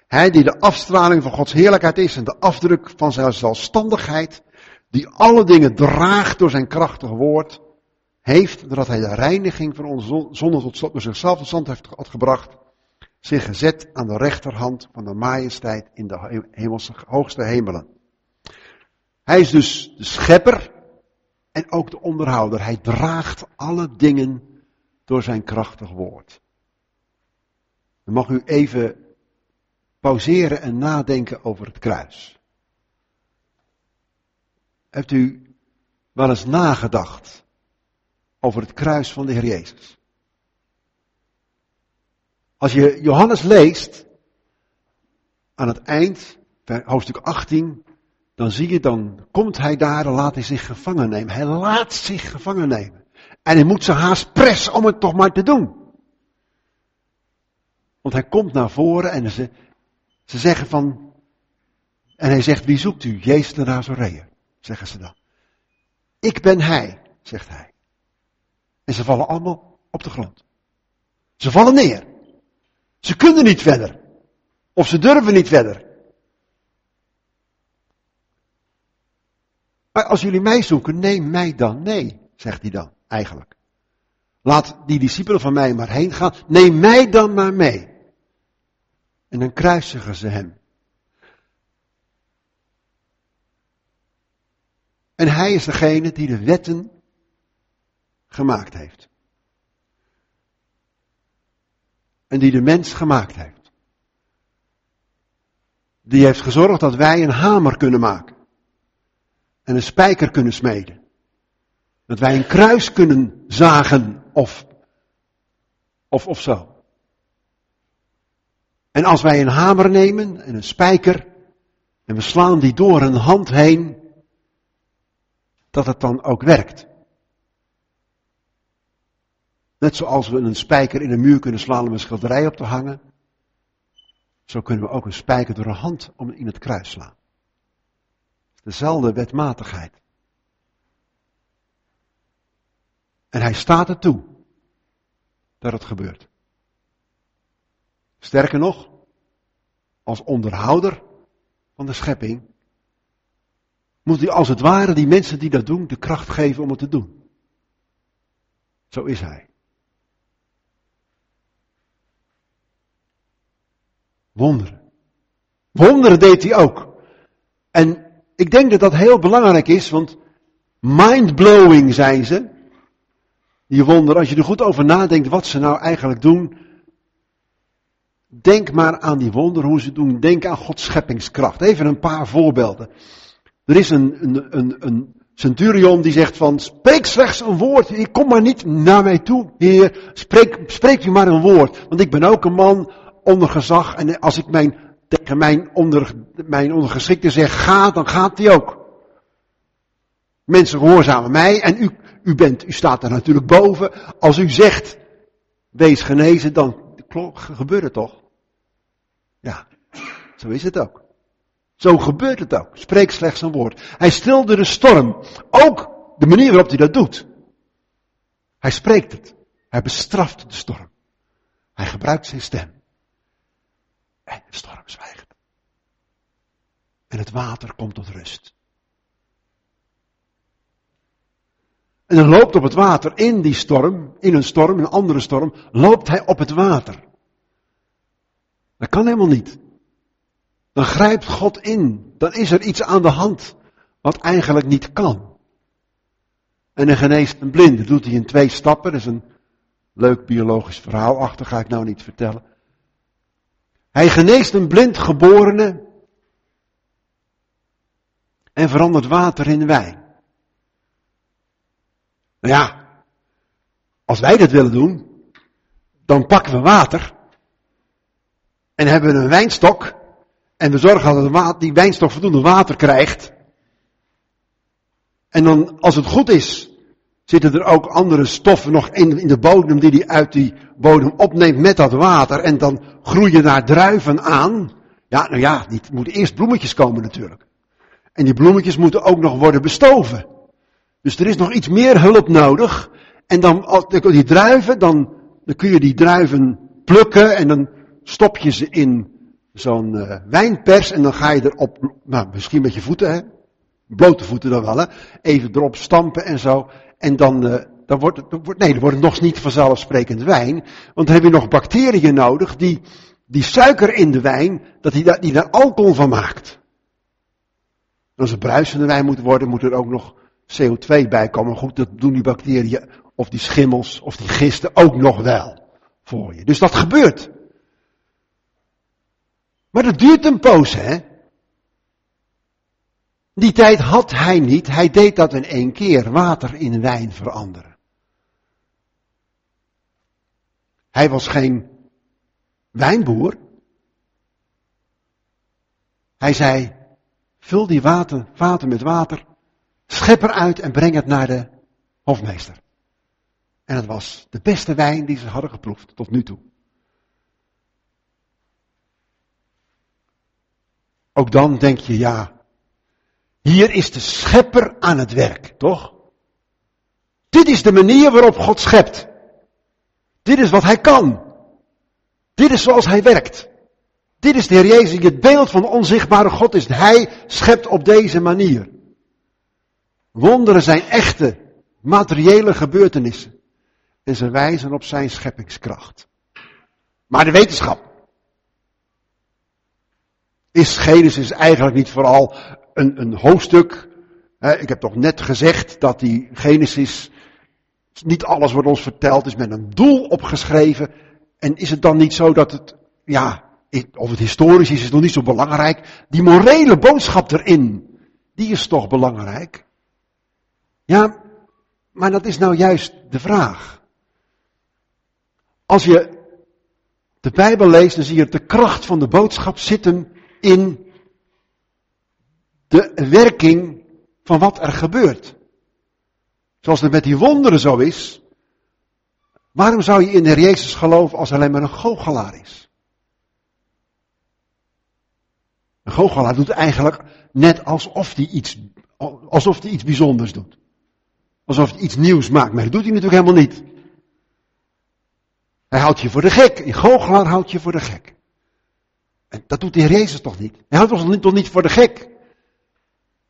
Hij die de afstraling van Gods heerlijkheid is en de afdruk van zijn zelfstandigheid, die alle dingen draagt door zijn krachtig woord, heeft, doordat hij de reiniging van onze zonde tot door zichzelf tot stand heeft gebracht, zich gezet aan de rechterhand van de majesteit in de hemelse, hoogste hemelen. Hij is dus de schepper en ook de onderhouder. Hij draagt alle dingen door zijn krachtig woord. Dan mag u even pauzeren en nadenken over het kruis. Hebt u wel eens nagedacht over het kruis van de Heer Jezus? Als je Johannes leest, aan het eind, hoofdstuk 18, dan zie je, dan komt hij daar en laat hij zich gevangen nemen. Hij laat zich gevangen nemen. En hij moet ze haast pressen om het toch maar te doen. Want hij komt naar voren en ze, ze zeggen van, en hij zegt, wie zoekt u? Jezus de Nazareër, zeggen ze dan. Ik ben hij, zegt hij. En ze vallen allemaal op de grond. Ze vallen neer. Ze kunnen niet verder. Of ze durven niet verder. Maar als jullie mij zoeken, neem mij dan. Nee, zegt hij dan, eigenlijk. Laat die discipelen van mij maar heen gaan. Neem mij dan maar mee. En dan kruisigen ze hem. En hij is degene die de wetten gemaakt heeft. En die de mens gemaakt heeft. Die heeft gezorgd dat wij een hamer kunnen maken. En een spijker kunnen smeden. Dat wij een kruis kunnen zagen of, of, of zo. En als wij een hamer nemen en een spijker en we slaan die door een hand heen, dat het dan ook werkt. Net zoals we een spijker in een muur kunnen slaan om een schilderij op te hangen, zo kunnen we ook een spijker door een hand om in het kruis slaan. Dezelfde wetmatigheid. En hij staat er toe dat het gebeurt. Sterker nog, als onderhouder van de schepping, moet hij als het ware die mensen die dat doen de kracht geven om het te doen. Zo is hij. Wonderen. Wonderen deed hij ook. En ik denk dat dat heel belangrijk is, want mindblowing zijn ze. Die wonderen, als je er goed over nadenkt wat ze nou eigenlijk doen. Denk maar aan die wonderen, hoe ze doen. Denk aan Gods scheppingskracht. Even een paar voorbeelden. Er is een, een, een, een centurion die zegt van, spreek slechts een woord. Ik kom maar niet naar mij toe, heer. Spreek, spreek u maar een woord. Want ik ben ook een man onder gezag. En als ik mijn, tegen mijn, onder, mijn ondergeschikte zeg, ga, dan gaat die ook. Mensen gehoorzamen mij en u, u, bent, u staat er natuurlijk boven. Als u zegt, wees genezen, dan gebeurt het toch? Ja, zo is het ook. Zo gebeurt het ook. Spreek slechts een woord. Hij stilde de storm. Ook de manier waarop hij dat doet. Hij spreekt het. Hij bestraft de storm. Hij gebruikt zijn stem. De storm zwijgt. En het water komt tot rust. En dan loopt op het water in die storm, in een storm, een andere storm, loopt hij op het water. Dat kan helemaal niet. Dan grijpt God in. Dan is er iets aan de hand wat eigenlijk niet kan. En dan geneest een blinde. Dat doet hij in twee stappen. Dat is een leuk biologisch verhaal achter, ga ik nou niet vertellen. Hij geneest een blind geborene en verandert water in wijn. Nou ja, als wij dat willen doen, dan pakken we water en hebben we een wijnstok en we zorgen dat die wijnstok voldoende water krijgt. En dan, als het goed is, zitten er ook andere stoffen nog in, in de bodem die hij uit die bodem opneemt met dat water. En dan groeien daar druiven aan. Ja, nou ja, die moeten eerst bloemetjes komen natuurlijk. En die bloemetjes moeten ook nog worden bestoven. Dus er is nog iets meer hulp nodig. En dan, die druiven, dan, dan kun je die druiven plukken en dan stop je ze in zo'n uh, wijnpers en dan ga je erop, nou misschien met je voeten, hè? blote voeten dan wel, hè? even erop stampen en zo. En dan, uh, dan wordt het, nee, dan wordt het nog niet vanzelfsprekend wijn. Want dan heb je nog bacteriën nodig die, die suiker in de wijn, dat die, die daar alcohol van maakt. Als het bruisende wijn moet worden, moet er ook nog CO2 bij komen. Goed, dat doen die bacteriën, of die schimmels, of die gisten ook nog wel voor je. Dus dat gebeurt. Maar dat duurt een poos, hè? Die tijd had hij niet. Hij deed dat in één keer. Water in wijn veranderen. Hij was geen wijnboer. Hij zei, vul die water, met water, schep eruit en breng het naar de hofmeester. En het was de beste wijn die ze hadden geproefd tot nu toe. Ook dan denk je, ja, hier is de schepper aan het werk, toch? Dit is de manier waarop God schept. Dit is wat hij kan. Dit is zoals hij werkt. Dit is de Heer Jezus. Het beeld van de onzichtbare God is. Hij schept op deze manier. Wonderen zijn echte, materiële gebeurtenissen. En ze wijzen op zijn scheppingskracht. Maar de wetenschap is Genesis eigenlijk niet vooral een, een hoofdstuk. ik heb toch net gezegd dat die Genesis, niet alles wordt ons verteld, is met een doel opgeschreven. En is het dan niet zo dat het, ja, of het historisch is, is nog niet zo belangrijk. Die morele boodschap erin, die is toch belangrijk? Ja, maar dat is nou juist de vraag. Als je de Bijbel leest, dan zie je de kracht van de boodschap zitten in de werking van wat er gebeurt. Zoals het met die wonderen zo is. Waarom zou je in de Heer Jezus geloven als alleen maar een goochelaar is? Een goochelaar doet eigenlijk net alsof hij iets, alsof hij iets bijzonders doet. Alsof hij iets nieuws maakt, maar dat doet hij natuurlijk helemaal niet. Hij houdt je voor de gek. Een goochelaar houdt je voor de gek. En dat doet de Heer Jezus toch niet? Hij houdt ons toch niet voor de gek?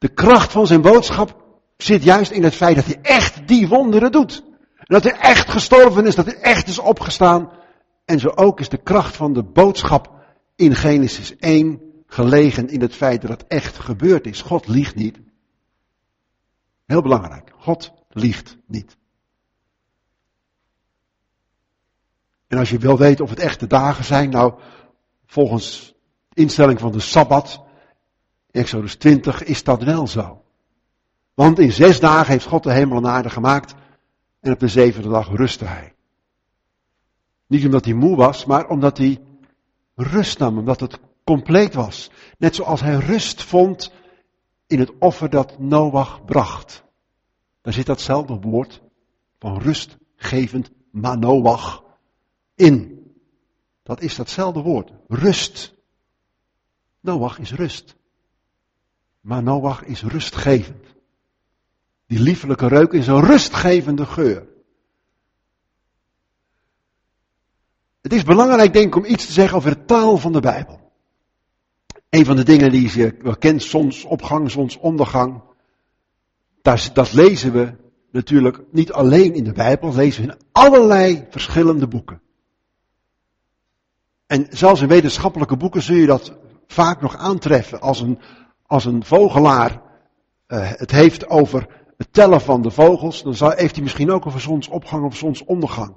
De kracht van zijn boodschap zit juist in het feit dat hij echt die wonderen doet. Dat hij echt gestorven is, dat hij echt is opgestaan. En zo ook is de kracht van de boodschap in Genesis 1 gelegen in het feit dat het echt gebeurd is. God liegt niet. Heel belangrijk. God liegt niet. En als je wil weten of het echte dagen zijn, nou, volgens instelling van de Sabbat, Exodus 20, is dat wel zo. Want in zes dagen heeft God de hemel en aarde gemaakt en op de zevende dag rustte hij. Niet omdat hij moe was, maar omdat hij rust nam, omdat het compleet was. Net zoals hij rust vond in het offer dat Noach bracht. Daar zit datzelfde woord van rustgevend Manoach in. Dat is datzelfde woord. Rust. Noach is rust. Maar Noach is rustgevend. Die liefelijke reuk is een rustgevende geur. Het is belangrijk, denk ik, om iets te zeggen over de taal van de Bijbel. Een van de dingen die je wel kent, zonsopgang, zonsondergang. Dat lezen we natuurlijk niet alleen in de Bijbel, lezen we in allerlei verschillende boeken. En zelfs in wetenschappelijke boeken zul je dat vaak nog aantreffen. Als een, als een vogelaar uh, het heeft over het tellen van de vogels, dan heeft hij misschien ook over zonsopgang of zonsondergang.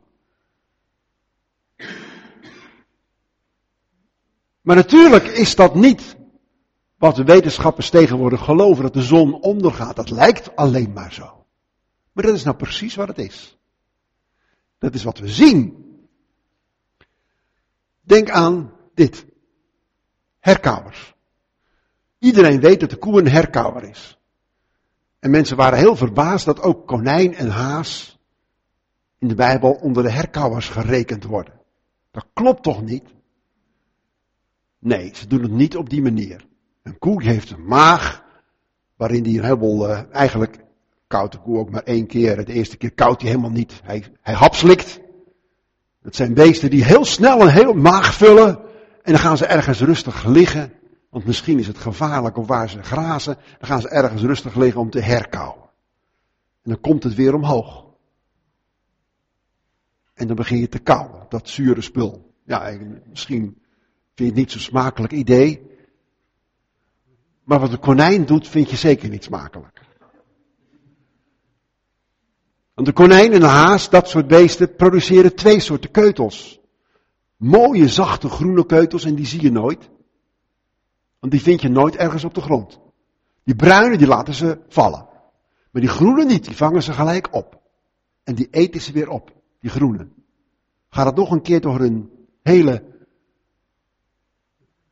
Maar natuurlijk is dat niet wat de wetenschappers tegenwoordig geloven, dat de zon ondergaat. Dat lijkt alleen maar zo. Maar dat is nou precies wat het is. Dat is wat we zien. Denk aan dit. Herkauwers. Iedereen weet dat de koe een herkauwer is. En mensen waren heel verbaasd dat ook konijn en haas in de Bijbel onder de herkauwers gerekend worden. Dat klopt toch niet? Nee, ze doen het niet op die manier. Een koe heeft een maag, waarin die een heleboel, uh, eigenlijk koudt de koe ook maar één keer. De eerste keer koudt hij helemaal niet. Hij, hij hapslikt. Het zijn beesten die heel snel een heel maag vullen. En dan gaan ze ergens rustig liggen. Want misschien is het gevaarlijk of waar ze grazen. Dan gaan ze ergens rustig liggen om te herkauwen. En dan komt het weer omhoog. En dan begin je te kauwen, dat zure spul. Ja, misschien vind je het niet zo'n smakelijk idee. Maar wat een konijn doet, vind je zeker niet smakelijk. Want de konijn en de haas, dat soort beesten, produceren twee soorten keutels. Mooie, zachte, groene keutels en die zie je nooit. Want die vind je nooit ergens op de grond. Die bruine, die laten ze vallen. Maar die groene niet, die vangen ze gelijk op. En die eten ze weer op, die groene. Gaat het nog een keer door hun hele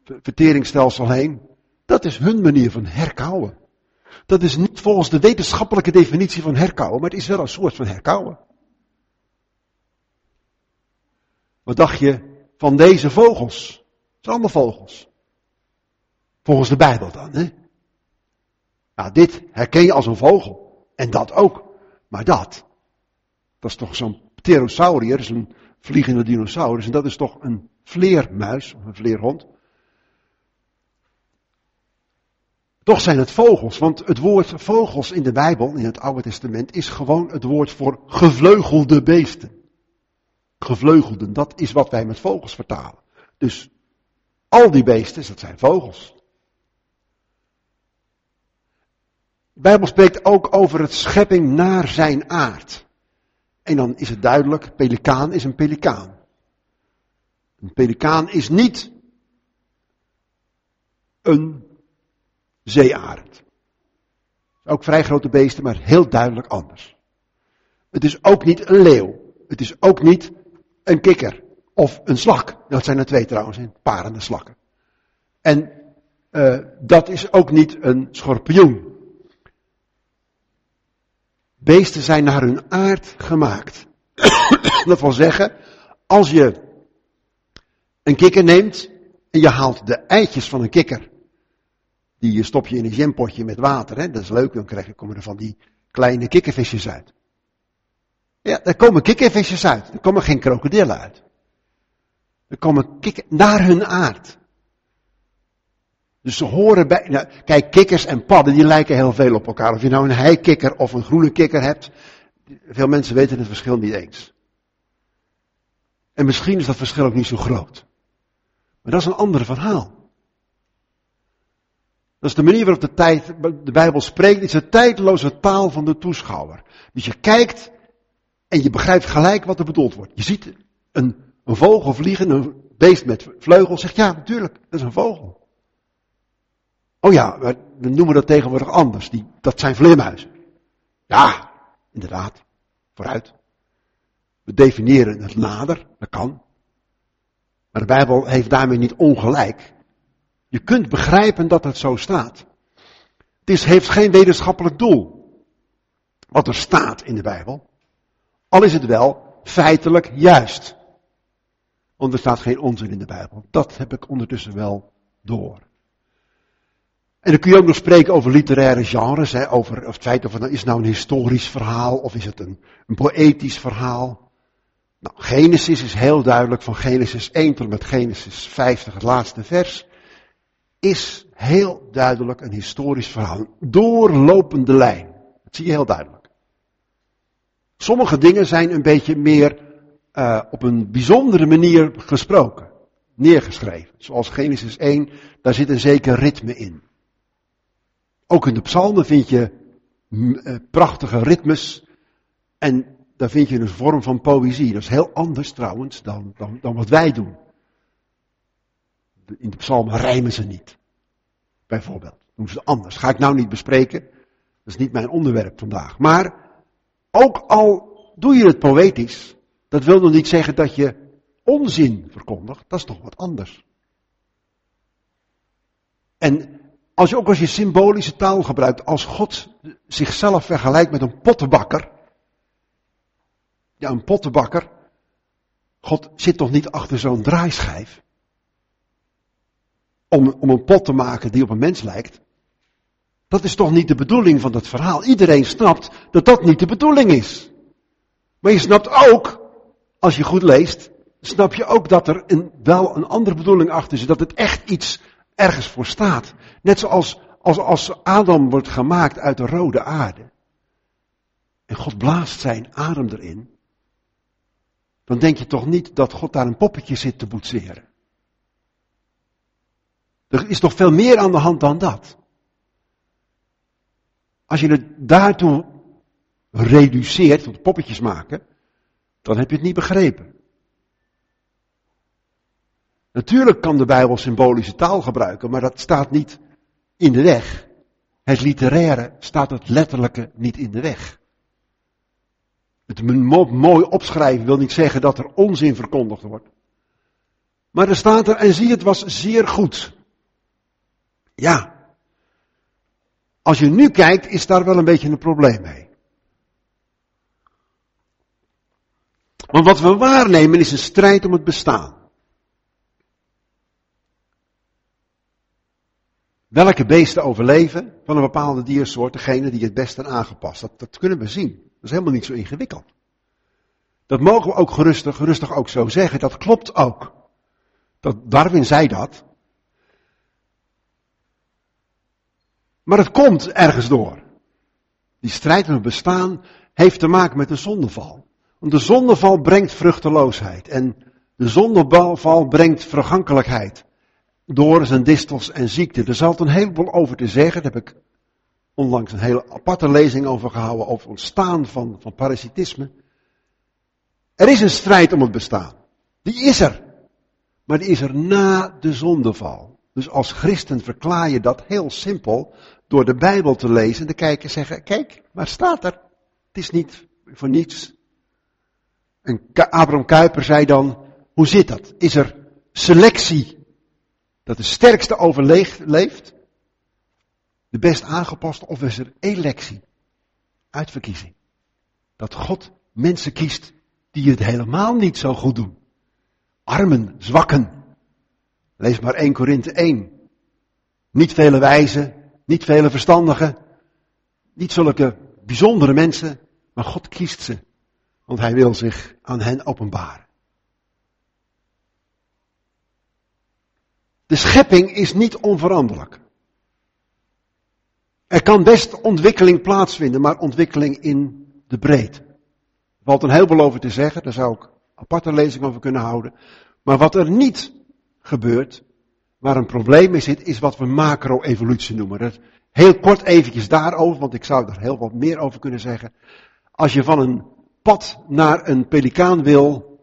verteringsstelsel heen. Dat is hun manier van herkauwen. Dat is niet volgens de wetenschappelijke definitie van herkauwen, maar het is wel een soort van herkauwen. Wat dacht je van deze vogels? Het zijn allemaal vogels. Volgens de Bijbel dan, hè? Nou, dit herken je als een vogel. En dat ook. Maar dat, dat is toch zo'n pterosaurier, is een vliegende dinosaurus. En dat is toch een vleermuis, of een vleerhond. Toch zijn het vogels, want het woord vogels in de Bijbel, in het Oude Testament, is gewoon het woord voor gevleugelde beesten. Gevleugelden, dat is wat wij met vogels vertalen. Dus al die beesten, dat zijn vogels. De Bijbel spreekt ook over het schepping naar zijn aard. En dan is het duidelijk, pelikaan is een pelikaan. Een pelikaan is niet een zeearend. Ook vrij grote beesten, maar heel duidelijk anders. Het is ook niet een leeuw. Het is ook niet een kikker. Of een slak. Dat zijn er twee trouwens, parende slakken. En uh, dat is ook niet een schorpioen. Beesten zijn naar hun aard gemaakt. dat wil zeggen, als je een kikker neemt en je haalt de eitjes van een kikker, die stop je in een jampotje met water, hè? dat is leuk, dan krijg je, komen er van die kleine kikkervisjes uit. Ja, daar komen kikkervisjes uit, er komen geen krokodillen uit. Er komen kikker, naar hun aard. Dus ze horen bij, nou, kijk, kikkers en padden, die lijken heel veel op elkaar. Of je nou een heikikker of een groene kikker hebt, veel mensen weten het verschil niet eens. En misschien is dat verschil ook niet zo groot. Maar dat is een ander verhaal. Dat is de manier waarop de, tijd, de Bijbel spreekt. Is de tijdloze taal van de toeschouwer. Dus je kijkt en je begrijpt gelijk wat er bedoeld wordt. Je ziet een, een vogel vliegen, een beest met vleugels. Zegt ja, natuurlijk, dat is een vogel. Oh ja, we noemen dat tegenwoordig anders. Die, dat zijn vleermuizen. Ja, inderdaad. Vooruit. We definiëren het nader, dat kan. Maar de Bijbel heeft daarmee niet ongelijk. Je kunt begrijpen dat het zo staat. Het is, heeft geen wetenschappelijk doel. Wat er staat in de Bijbel. Al is het wel feitelijk juist. Want er staat geen onzin in de Bijbel. Dat heb ik ondertussen wel door. En dan kun je ook nog spreken over literaire genres, hè, over het feit of het nou, is nou een historisch verhaal of is het een, een poëtisch verhaal. Nou, Genesis is heel duidelijk van Genesis 1 tot met Genesis 50, het laatste vers, is heel duidelijk een historisch verhaal. doorlopende lijn. Dat zie je heel duidelijk. Sommige dingen zijn een beetje meer uh, op een bijzondere manier gesproken, neergeschreven. Zoals Genesis 1, daar zit een zeker ritme in. Ook in de psalmen vind je eh, prachtige ritmes. En daar vind je een vorm van poëzie. Dat is heel anders trouwens dan, dan, dan wat wij doen. In de psalmen rijmen ze niet. Bijvoorbeeld. Doen ze anders. Ga ik nou niet bespreken. Dat is niet mijn onderwerp vandaag. Maar ook al doe je het poëtisch. Dat wil nog niet zeggen dat je onzin verkondigt. Dat is toch wat anders. En als je ook als je symbolische taal gebruikt, als God zichzelf vergelijkt met een pottenbakker. Ja, een pottenbakker. God zit toch niet achter zo'n draaischijf? Om, om een pot te maken die op een mens lijkt. Dat is toch niet de bedoeling van dat verhaal. Iedereen snapt dat dat niet de bedoeling is. Maar je snapt ook, als je goed leest, snap je ook dat er een, wel een andere bedoeling achter zit. Dat het echt iets ergens voor staat. Net zoals als, als Adam wordt gemaakt uit de rode aarde. En God blaast zijn adem erin. Dan denk je toch niet dat God daar een poppetje zit te boetseren. Er is toch veel meer aan de hand dan dat. Als je het daartoe reduceert, tot poppetjes maken, dan heb je het niet begrepen. Natuurlijk kan de Bijbel symbolische taal gebruiken, maar dat staat niet in de weg. Het literaire staat het letterlijke niet in de weg. Het mooi opschrijven wil niet zeggen dat er onzin verkondigd wordt. Maar er staat er, en zie het was zeer goed. Ja. Als je nu kijkt, is daar wel een beetje een probleem mee. Want wat we waarnemen is een strijd om het bestaan. Welke beesten overleven van een bepaalde diersoort, degene die het best zijn aangepast. Dat, dat kunnen we zien. Dat is helemaal niet zo ingewikkeld. Dat mogen we ook gerustig, gerustig ook zo zeggen. Dat klopt ook. Dat Darwin zei dat. Maar het komt ergens door. Die strijd met het bestaan heeft te maken met de zondeval. Want de zondeval brengt vruchteloosheid. En de zondeval brengt vergankelijkheid door zijn distels en ziekte. Er zat een heleboel over te zeggen. Daar heb ik onlangs een hele aparte lezing over gehouden. Over ontstaan van, van parasitisme. Er is een strijd om het bestaan. Die is er. Maar die is er na de zondeval. Dus als christen verklaar je dat heel simpel door de Bijbel te lezen en te kijken en zeggen, kijk, waar staat er? Het is niet voor niets. En Abraham Kuyper zei dan, hoe zit dat? Is er selectie dat de sterkste overleeft, de best aangepaste, of is er electie, uitverkiezing? Dat God mensen kiest die het helemaal niet zo goed doen. Armen, zwakken. Lees maar 1 Korinthe 1. Niet vele wijzen, niet vele verstandigen, niet zulke bijzondere mensen, maar God kiest ze, want Hij wil zich aan hen openbaren. De schepping is niet onveranderlijk. Er kan best ontwikkeling plaatsvinden, maar ontwikkeling in de breedte. Er valt een heleboel over te zeggen, daar zou ik aparte lezing over kunnen houden. Maar wat er niet gebeurt, waar een probleem in zit, is wat we macro-evolutie noemen. heel kort eventjes daarover, want ik zou er heel wat meer over kunnen zeggen. Als je van een pad naar een pelikaan wil,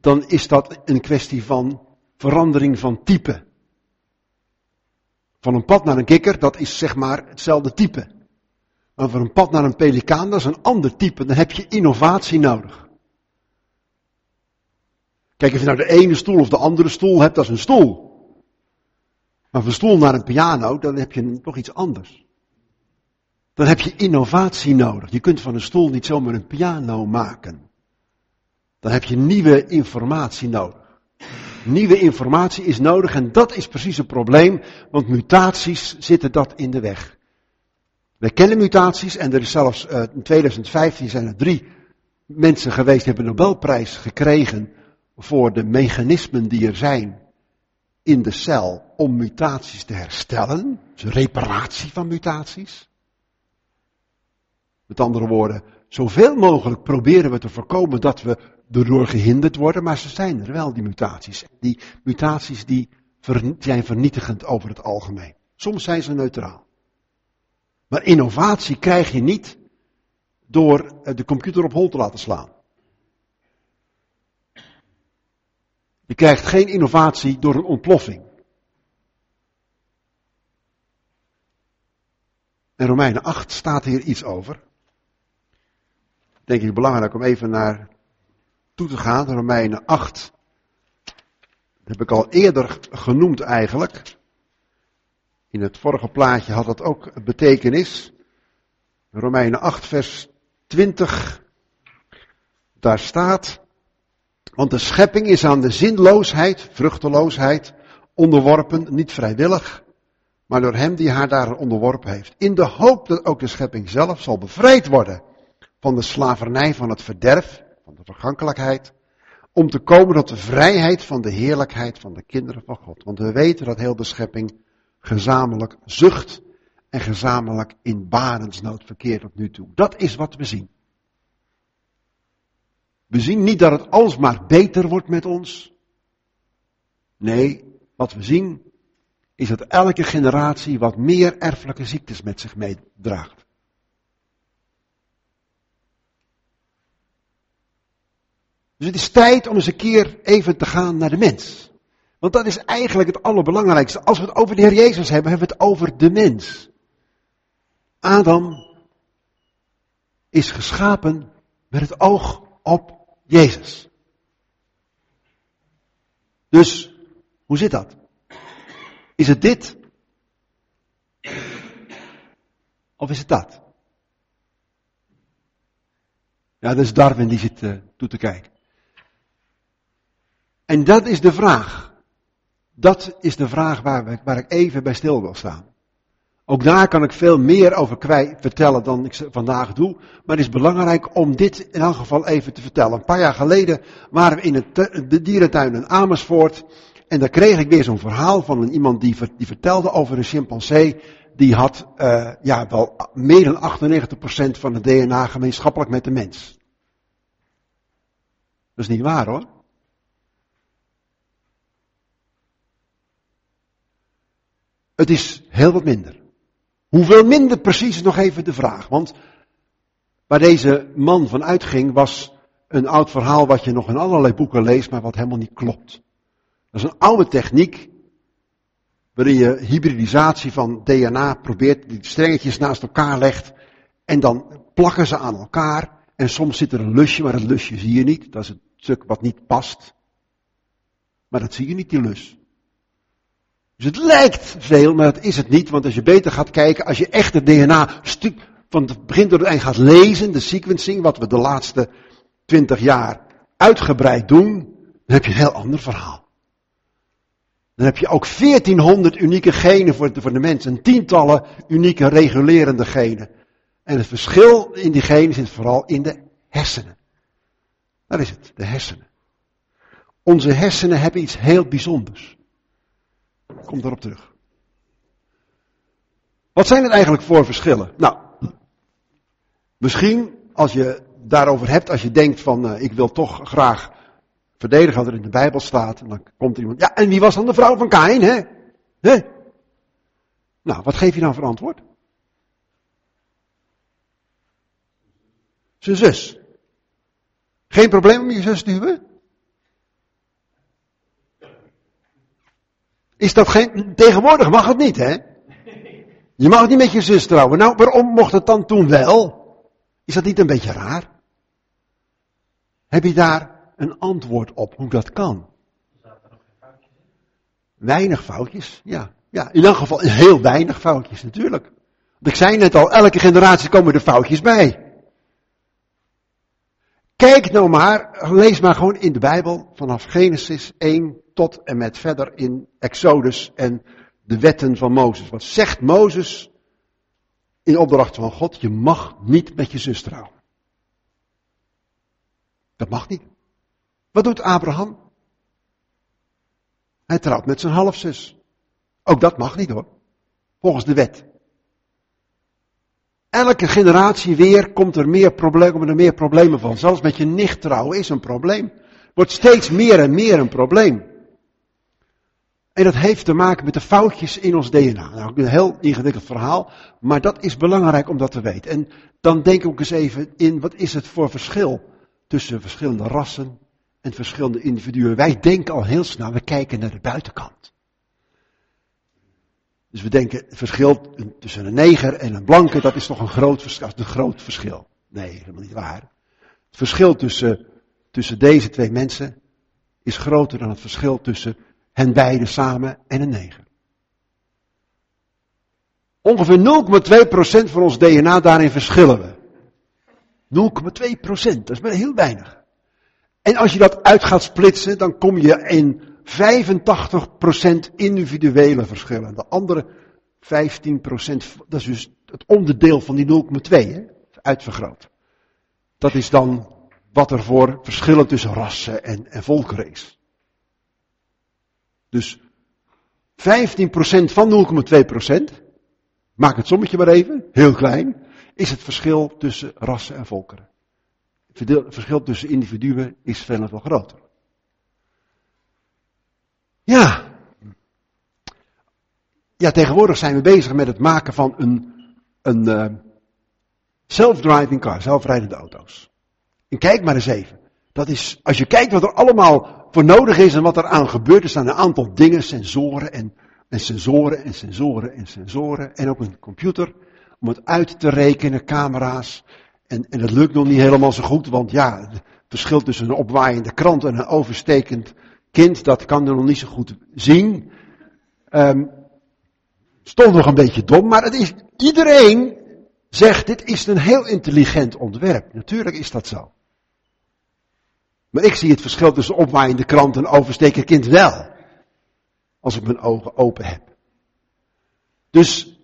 dan is dat een kwestie van verandering van type. Van een pad naar een kikker, dat is zeg maar hetzelfde type. Maar van een pad naar een pelikaan, dat is een ander type. Dan heb je innovatie nodig. Kijk, of je nou de ene stoel of de andere stoel hebt, dat is een stoel. Maar van stoel naar een piano, dan heb je nog iets anders. Dan heb je innovatie nodig. Je kunt van een stoel niet zomaar een piano maken. Dan heb je nieuwe informatie nodig. Nieuwe informatie is nodig en dat is precies het probleem, want mutaties zitten dat in de weg. Wij kennen mutaties en er is zelfs uh, in 2015 zijn er drie mensen geweest die hebben een Nobelprijs gekregen voor de mechanismen die er zijn in de cel om mutaties te herstellen. Dus reparatie van mutaties. Met andere woorden, zoveel mogelijk proberen we te voorkomen dat we erdoor gehinderd worden, maar ze zijn er wel, die mutaties. Die mutaties die zijn vernietigend over het algemeen. Soms zijn ze neutraal. Maar innovatie krijg je niet door eh, de computer op hol te laten slaan. Je krijgt geen innovatie door een ontploffing. In Romeinen 8 staat hier iets over. Denk ik belangrijk om even naar toe te gaan. Romeinen 8. Dat heb ik al eerder genoemd eigenlijk. In het vorige plaatje had dat ook betekenis. Romeinen 8 vers 20. Daar staat. Want de schepping is aan de zinloosheid, vruchteloosheid, onderworpen, niet vrijwillig, maar door hem die haar daar onderworpen heeft. In de hoop dat ook de schepping zelf zal bevrijd worden van de slavernij van het verderf, van de vergankelijkheid, om te komen tot de vrijheid van de heerlijkheid van de kinderen van God. Want we weten dat heel de schepping gezamenlijk zucht en gezamenlijk in barensnood verkeert tot nu toe. Dat is wat we zien. We zien niet dat het alsmaar beter wordt met ons. Nee, wat we zien is dat elke generatie wat meer erfelijke ziektes met zich meedraagt. Dus het is tijd om eens een keer even te gaan naar de mens. Want dat is eigenlijk het allerbelangrijkste. Als we het over de Heer Jezus hebben, hebben we het over de mens. Adam is geschapen met het oog op Jezus. Dus, hoe zit dat? Is het dit? Of is het dat? Ja, dat is Darwin die zit uh, toe te kijken. En dat is de vraag. Dat is de vraag waar, we, waar ik even bij stil wil staan. Ook daar kan ik veel meer over kwijt vertellen dan ik vandaag doe. Maar het is belangrijk om dit in elk geval even te vertellen. Een paar jaar geleden waren we in het, de dierentuin in Amersfoort. En daar kreeg ik weer zo'n verhaal van een, iemand die, vertelde over een chimpansee. Die had uh, ja, wel meer dan 98% van het DNA gemeenschappelijk met de mens. Dat is niet waar hoor. Het is heel wat minder. Hoeveel minder precies is nog even de vraag. Want waar deze man van uitging was een oud verhaal wat je nog in allerlei boeken leest, maar wat helemaal niet klopt. Dat is een oude techniek waarin je hybridisatie van DNA probeert, die strengetjes naast elkaar legt en dan plakken ze aan elkaar en soms zit er een lusje, maar dat lusje zie je niet. Dat is het stuk wat niet past. Maar dat zie je niet, die lus. Dus het lijkt veel, maar dat is het niet. Want als je beter gaat kijken, als je echt het DNA stuk van het begin tot het eind gaat lezen, de sequencing, wat we de laatste twintig jaar uitgebreid doen, dan heb je een heel ander verhaal. Dan heb je ook 1400 unieke genen voor de, voor de mens en tientallen unieke regulerende genen. En het verschil in die genen zit vooral in de hersenen. Dat is het, de hersenen. Onze hersenen hebben iets heel bijzonders. Kom erop terug. Wat zijn het eigenlijk voor verschillen? Nou, misschien als je daarover hebt, als je denkt van uh, ik wil toch graag verdedigen wat er in de Bijbel staat, en dan komt iemand, ja en wie was dan de vrouw van Kain, hè? hè? Nou, wat geef je nou voor antwoord? Zijn zus. Geen probleem om je zus te huwen? Is dat geen, tegenwoordig mag het niet, hè? Je mag niet met je zus trouwen. Nou, waarom mocht het dan toen wel? Is dat niet een beetje raar? Heb je daar een antwoord op hoe dat kan? Weinig foutjes, ja. Ja, in elk geval heel weinig foutjes natuurlijk. Want ik zei net al, elke generatie komen er foutjes bij. Kijk nou maar, lees maar gewoon in de Bijbel vanaf Genesis 1 tot en met verder in Exodus en de wetten van Mozes. Wat zegt Mozes in opdracht van God? Je mag niet met je zus trouwen. Dat mag niet. Wat doet Abraham? Hij trouwt met zijn halfzus. Ook dat mag niet hoor. Volgens de wet. Elke generatie weer komt er meer problemen, er meer problemen van. Zelfs met je nicht trouwen is een probleem. Wordt steeds meer en meer een probleem. En dat heeft te maken met de foutjes in ons DNA. Nou, een heel ingewikkeld verhaal, maar dat is belangrijk om dat te weten. En dan denk ik ook eens even in, wat is het voor verschil tussen verschillende rassen en verschillende individuen? Wij denken al heel snel, we kijken naar de buitenkant. Dus we denken, het verschil tussen een neger en een blanke, dat is toch een groot verschil. Een groot verschil. Nee, helemaal niet waar. Het verschil tussen, tussen deze twee mensen is groter dan het verschil tussen hen beiden samen en een neger. Ongeveer 0,2% van ons DNA, daarin verschillen we. 0,2%, dat is maar heel weinig. En als je dat uit gaat splitsen, dan kom je in 85% individuele verschillen. De andere 15%, dat is dus het onderdeel van die 0,2, uitvergroot. Dat is dan wat er voor verschillen tussen rassen en, en volkeren is. Dus 15% van 0,2%, maak het sommetje maar even, heel klein, is het verschil tussen rassen en volkeren. Het verschil tussen individuen is veel en veel groter. Ja. Ja, tegenwoordig zijn we bezig met het maken van een, een uh, self-driving car, zelfrijdende auto's. En kijk maar eens even. Dat is, als je kijkt wat er allemaal voor nodig is en wat er aan gebeurt, er staan een aantal dingen, sensoren en, en sensoren en sensoren en sensoren en ook een computer om het uit te rekenen, camera's. En, en dat lukt nog niet helemaal zo goed, want ja, het verschil tussen een opwaaiende krant en een overstekend kind, dat kan er nog niet zo goed zien. Um, stond nog een beetje dom, maar het is, iedereen zegt, dit is een heel intelligent ontwerp. Natuurlijk is dat zo. Maar ik zie het verschil tussen opwaaiende krant en oversteken kind wel. Als ik mijn ogen open heb. Dus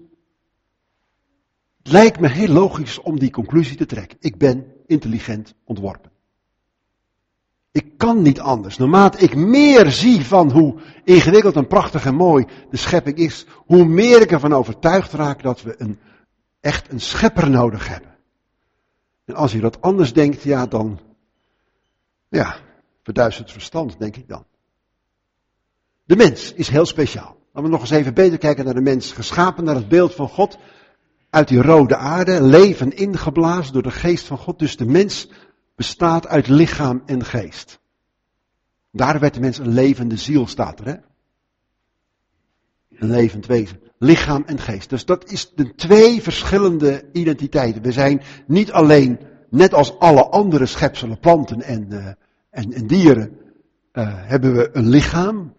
het lijkt me heel logisch om die conclusie te trekken. Ik ben intelligent ontworpen. Ik kan niet anders. Naarmate ik meer zie van hoe ingewikkeld en prachtig en mooi de schepping is, hoe meer ik ervan overtuigd raak dat we een, echt een schepper nodig hebben. En als je dat anders denkt, ja, dan, ja, verduistert verstand, denk ik dan. De mens is heel speciaal. Laten we nog eens even beter kijken naar de mens. Geschapen naar het beeld van God. Uit die rode aarde. Leven ingeblazen door de geest van God. Dus de mens bestaat uit lichaam en geest. Daar werd de mens een levende ziel, staat er, hè? Een levend wezen. Lichaam en geest. Dus dat is de twee verschillende identiteiten. We zijn niet alleen, net als alle andere schepselen, planten en, uh, en, en, dieren, uh, hebben we een lichaam.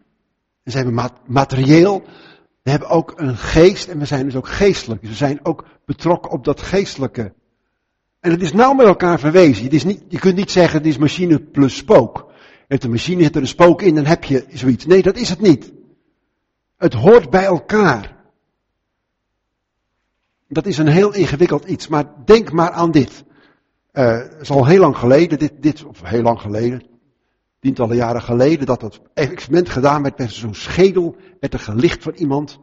En zijn we materieel. We hebben ook een geest en we zijn dus ook geestelijk. Dus we zijn ook betrokken op dat geestelijke. En het is nauw met elkaar verwezen. Het is niet, je kunt niet zeggen het is machine plus spook. Heeft een machine zit er een spook in, dan heb je zoiets. Nee, dat is het niet. Het hoort bij elkaar. Dat is een heel ingewikkeld iets, maar denk maar aan dit. Uh, het is al heel lang geleden, dit, dit, of heel lang geleden, tientallen jaren geleden, dat dat experiment gedaan werd met zo'n schedel, werd er gelicht van iemand.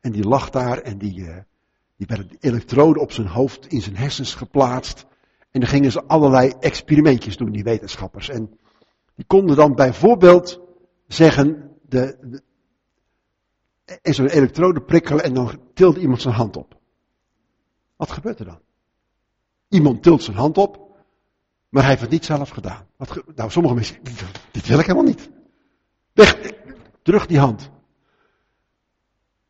En die lag daar en die, uh, die werden elektroden op zijn hoofd in zijn hersens geplaatst. En dan gingen ze allerlei experimentjes doen, die wetenschappers. En die konden dan bijvoorbeeld zeggen, de, de en zo'n elektrode prikkelen en dan tilt iemand zijn hand op. Wat gebeurt er dan? Iemand tilt zijn hand op, maar hij heeft het niet zelf gedaan. Wat nou, sommige mensen, dit wil ik helemaal niet. Weg, terug die hand.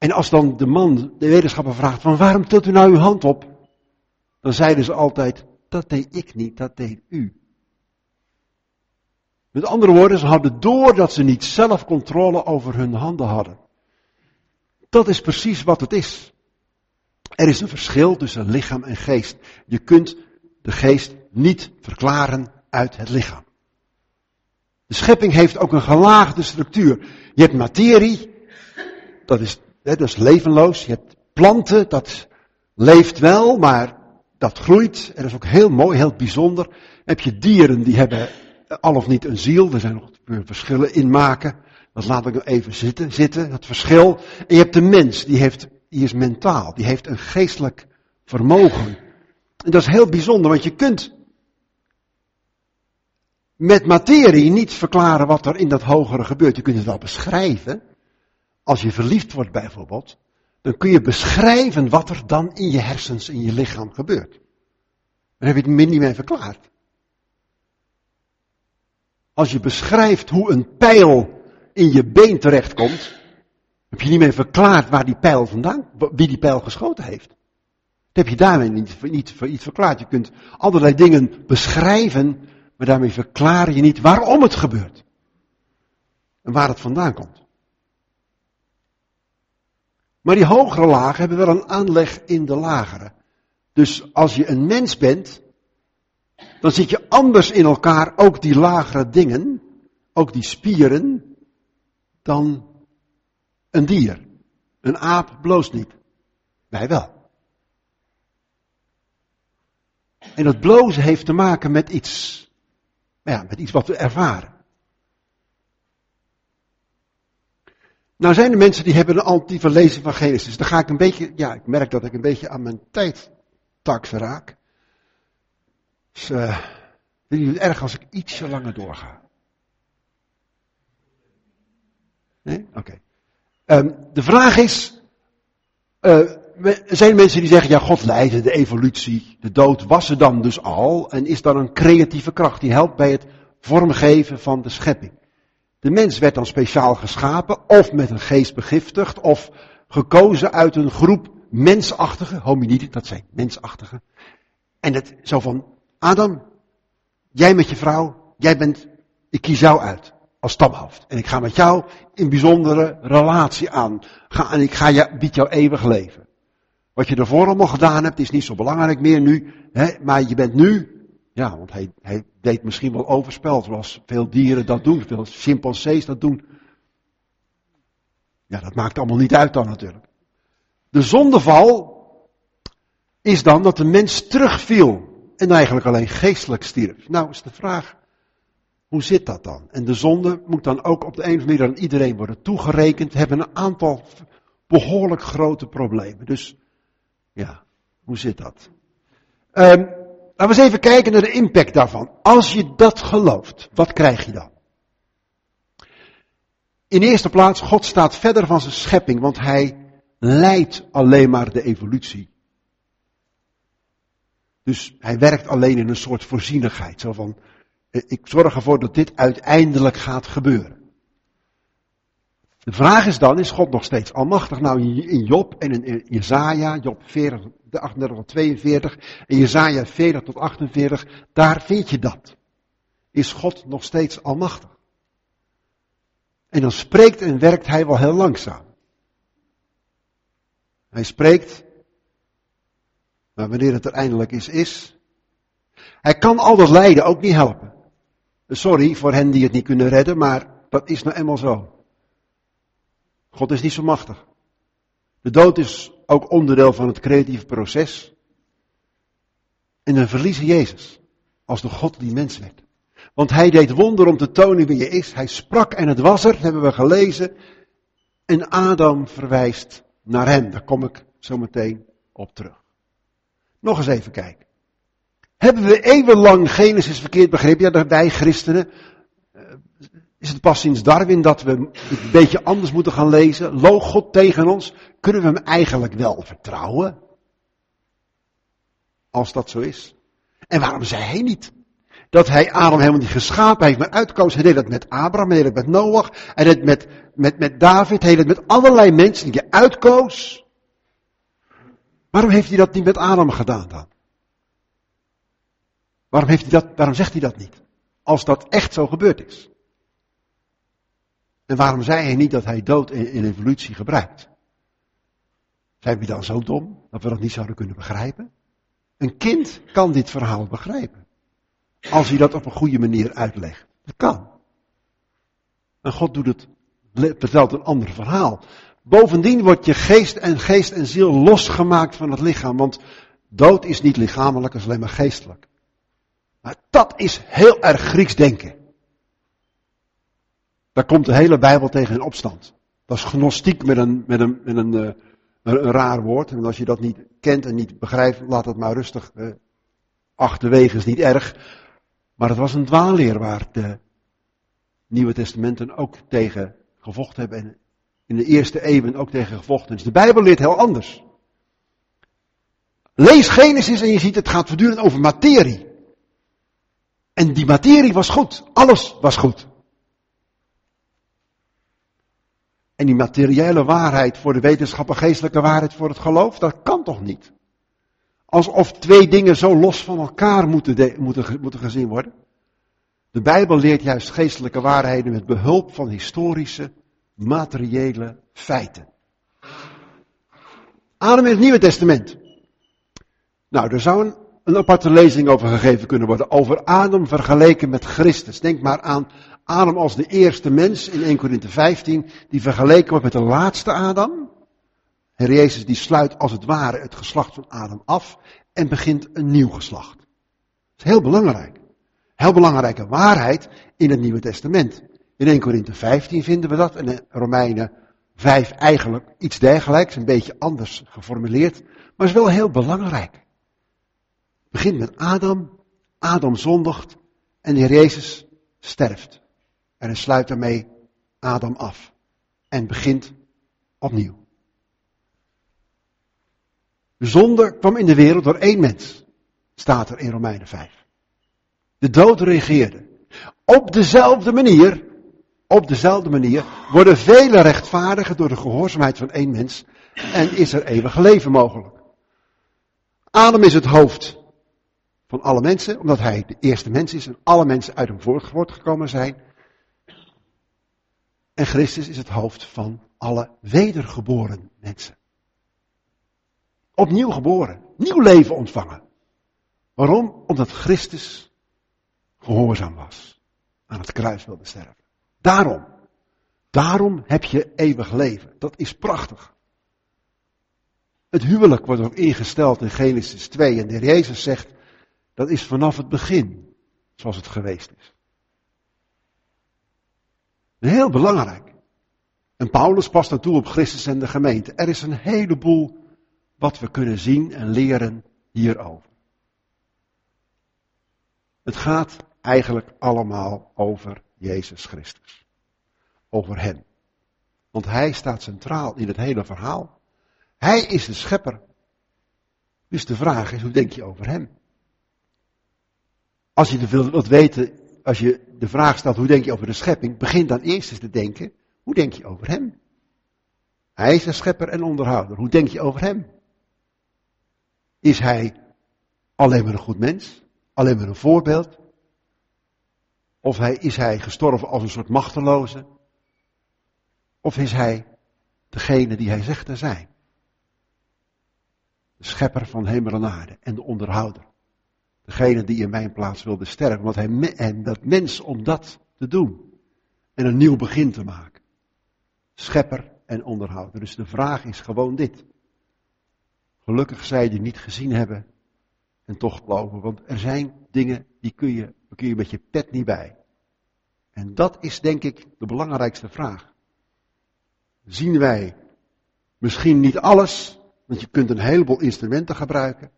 En als dan de man, de wetenschapper vraagt, van waarom tilt u nou uw hand op? Dan zeiden ze altijd, dat deed ik niet, dat deed u. Met andere woorden, ze hadden door dat ze niet zelf controle over hun handen hadden. Dat is precies wat het is. Er is een verschil tussen lichaam en geest. Je kunt de geest niet verklaren uit het lichaam. De schepping heeft ook een gelaagde structuur. Je hebt materie, dat is, dat is levenloos. Je hebt planten, dat leeft wel, maar dat groeit. En dat is ook heel mooi, heel bijzonder. Dan heb je dieren, die hebben al of niet een ziel. Er zijn nog verschillen in maken. Dat laat ik nog even zitten, zitten, dat verschil. En je hebt de mens, die, heeft, die is mentaal, die heeft een geestelijk vermogen. En dat is heel bijzonder, want je kunt met materie niet verklaren wat er in dat hogere gebeurt. Je kunt het wel beschrijven. Als je verliefd wordt bijvoorbeeld, dan kun je beschrijven wat er dan in je hersens, in je lichaam gebeurt. Dan heb je het niet meer verklaard. Als je beschrijft hoe een pijl in je been terechtkomt, heb je niet meer verklaard waar die pijl vandaan, wie die pijl geschoten heeft. Dat heb je daarmee niet, niet, niet verklaard. Je kunt allerlei dingen beschrijven, maar daarmee verklaar je niet waarom het gebeurt. En waar het vandaan komt. Maar die hogere lagen hebben wel een aanleg in de lagere. Dus als je een mens bent, dan zit je anders in elkaar, ook die lagere dingen, ook die spieren, dan een dier. Een aap bloost niet. Wij wel. En dat blozen heeft te maken met iets, ja, met iets wat we ervaren. Nou zijn er mensen die hebben een altieve lezing van Genesis. Dan ga ik een beetje, ja, ik merk dat ik een beetje aan mijn tijd tak raak. Dus, uh, vind je het erg als ik ietsje langer doorga? Nee? Oké. Um, de vraag is, uh, er zijn mensen die zeggen, ja, God leidde de evolutie, de dood was er dan dus al, en is dan een creatieve kracht die helpt bij het vormgeven van de schepping. De mens werd dan speciaal geschapen, of met een geest begiftigd, of gekozen uit een groep mensachtige, hominiden, dat zijn mensachtige. En het zo van, Adam, jij met je vrouw, jij bent, ik kies jou uit als stamhoofd. En ik ga met jou in bijzondere relatie aan. Ga, en ik ga je, bied jou eeuwig leven. Wat je ervoor allemaal gedaan hebt, is niet zo belangrijk meer nu. Hè, maar je bent nu, ja, want hij, hij deed misschien wel overspel, zoals veel dieren dat doen, veel chimpansees dat doen. Ja, dat maakt allemaal niet uit dan natuurlijk. De zondeval is dan dat de mens terugviel en eigenlijk alleen geestelijk stierf. Nou is de vraag, hoe zit dat dan? En de zonde moet dan ook op de een of andere manier aan iedereen worden toegerekend. Hebben een aantal behoorlijk grote problemen. Dus ja, hoe zit dat? Um, laten we eens even kijken naar de impact daarvan. Als je dat gelooft, wat krijg je dan? In eerste plaats, God staat verder van zijn schepping, want hij leidt alleen maar de evolutie. Dus hij werkt alleen in een soort voorzienigheid. Zo van, ik zorg ervoor dat dit uiteindelijk gaat gebeuren. De vraag is dan, is God nog steeds almachtig? Nou, in Job en in Jezaja, Job 40, 38 tot 42 en Jezaja 40 tot 48, daar vind je dat. Is God nog steeds almachtig? En dan spreekt en werkt hij wel heel langzaam. Hij spreekt, maar wanneer het er eindelijk is, is. Hij kan al dat lijden ook niet helpen. Sorry voor hen die het niet kunnen redden, maar dat is nou eenmaal zo. God is niet zo machtig. De dood is ook onderdeel van het creatieve proces. En dan verliezen Jezus als de God die mens werd. Want hij deed wonder om te tonen wie je is. Hij sprak en het was er, hebben we gelezen. En Adam verwijst naar hem. Daar kom ik zo meteen op terug. Nog eens even kijken. Hebben we eeuwenlang Genesis verkeerd begrepen? Ja, wij christenen. Is het pas sinds Darwin dat we het een beetje anders moeten gaan lezen? Loog God tegen ons? Kunnen we hem eigenlijk wel vertrouwen? Als dat zo is. En waarom zei hij niet? Dat hij Adam helemaal niet geschapen heeft, maar uitkoos. Hij deed dat met Abraham, hij deed dat met Noach, hij deed het met, met, met David, hij deed het met allerlei mensen die hij uitkoos. Waarom heeft hij dat niet met Adam gedaan dan? Waarom, heeft hij dat, waarom zegt hij dat niet? Als dat echt zo gebeurd is. En waarom zei hij niet dat hij dood in, evolutie gebruikt? Zijn we dan zo dom dat we dat niet zouden kunnen begrijpen? Een kind kan dit verhaal begrijpen. Als hij dat op een goede manier uitlegt. Dat kan. En God doet het, vertelt een ander verhaal. Bovendien wordt je geest en geest en ziel losgemaakt van het lichaam. Want dood is niet lichamelijk, is alleen maar geestelijk. Maar dat is heel erg Grieks denken. Daar komt de hele Bijbel tegen in opstand. Dat is gnostiek met een, met een, met een, uh, een, raar woord. En als je dat niet kent en niet begrijpt, laat het maar rustig achterwege, is niet erg. Maar het was een dwaalleer waar de Nieuwe Testamenten ook tegen gevochten hebben. En in de eerste eeuwen ook tegen gevochten. Dus de Bijbel leert heel anders. Lees Genesis en je ziet het gaat voortdurend over materie. En die materie was goed. Alles was goed. En die materiële waarheid voor de wetenschap en geestelijke waarheid voor het geloof, dat kan toch niet? Alsof twee dingen zo los van elkaar moeten, moeten, moeten gezien worden. De Bijbel leert juist geestelijke waarheden met behulp van historische, materiële feiten. Adem in het Nieuwe Testament. Nou, er zou een, een aparte lezing over gegeven kunnen worden. Over Adam vergeleken met Christus. Denk maar aan Adam als de eerste mens in 1 Korinthe 15, die vergeleken wordt met de laatste Adam. Heer Jezus die sluit als het ware het geslacht van Adam af en begint een nieuw geslacht. Dat is heel belangrijk. Heel belangrijke waarheid in het Nieuwe Testament. In 1 Korinthe 15 vinden we dat en in Romeinen 5 eigenlijk iets dergelijks, een beetje anders geformuleerd, maar is wel heel belangrijk. Het begint met Adam, Adam zondigt en Heer Jezus sterft. En hij sluit daarmee Adam af. En begint opnieuw. De zonde kwam in de wereld door één mens. Staat er in Romeinen 5. De dood regeerde. Op dezelfde manier, op dezelfde manier, worden vele rechtvaardigen door de gehoorzaamheid van één mens. En is er eeuwig leven mogelijk. Adam is het hoofd van alle mensen, omdat hij de eerste mens is en alle mensen uit hem voortgekomen zijn. En Christus is het hoofd van alle wedergeboren mensen. Opnieuw geboren, nieuw leven ontvangen. Waarom? Omdat Christus gehoorzaam was. Aan het kruis wilde sterven. Daarom. Daarom heb je eeuwig leven. Dat is prachtig. Het huwelijk wordt ook ingesteld in Genesis 2 en de Jezus zegt, dat is vanaf het begin zoals het geweest is. Heel belangrijk. En Paulus past naartoe op Christus en de gemeente. Er is een heleboel wat we kunnen zien en leren hierover. Het gaat eigenlijk allemaal over Jezus Christus. Over Hem. Want Hij staat centraal in het hele verhaal. Hij is de schepper. Dus de vraag is, hoe denk je over Hem? Als je wilt weten als je de vraag stelt hoe denk je over de schepping, begin dan eerst eens te denken, Hoe denk je over hem? Hij is de schepper en onderhouder. Hoe denk je over hem? Is hij alleen maar een goed mens? Alleen maar een voorbeeld? Of hij, is hij gestorven als een soort machteloze? Of is hij degene die hij zegt te zijn? De schepper van hemel en aarde en de onderhouder. Degene die in mijn plaats wilde sterven. Want hij, en dat mens om dat te doen. En een nieuw begin te maken. Schepper en onderhouder. Dus de vraag is gewoon dit. Gelukkig zij die niet gezien hebben en toch geloven. Want er zijn dingen die kun je, kun je met je pet niet bij. En dat is denk ik de belangrijkste vraag. Zien wij misschien niet alles, want je kunt een heleboel instrumenten gebruiken.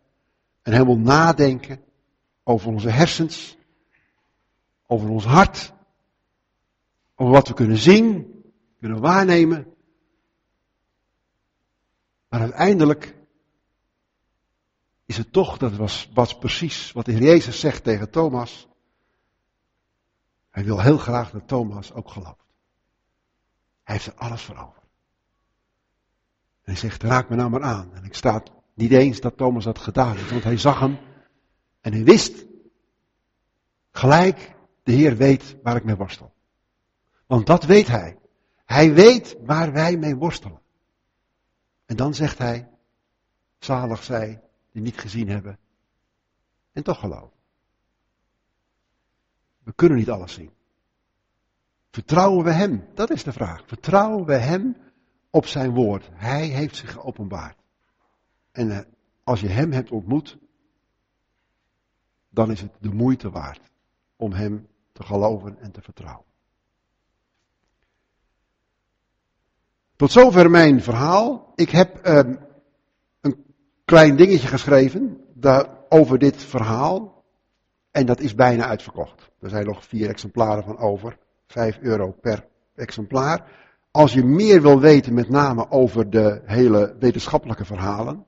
En helemaal nadenken over onze hersens, over ons hart, over wat we kunnen zien, kunnen waarnemen. Maar uiteindelijk is het toch, dat was, was precies wat de Heer Jezus zegt tegen Thomas. Hij wil heel graag dat Thomas ook gelooft. Hij heeft er alles voor over. Hij zegt, raak me nou maar aan. En ik sta niet eens dat Thomas dat gedaan heeft, want hij zag hem en hij wist gelijk, de Heer weet waar ik mee worstel. Want dat weet hij. Hij weet waar wij mee worstelen. En dan zegt hij, zalig zij die niet gezien hebben en toch geloven. We kunnen niet alles zien. Vertrouwen we Hem? Dat is de vraag. Vertrouwen we Hem op Zijn woord? Hij heeft zich geopenbaard. En eh, als je Hem hebt ontmoet, dan is het de moeite waard om Hem te geloven en te vertrouwen. Tot zover mijn verhaal. Ik heb um, een klein dingetje geschreven over dit verhaal. En dat is bijna uitverkocht. Er zijn nog vier exemplaren van over. Vijf euro per exemplaar. Als je meer wil weten, met name over de hele wetenschappelijke verhalen.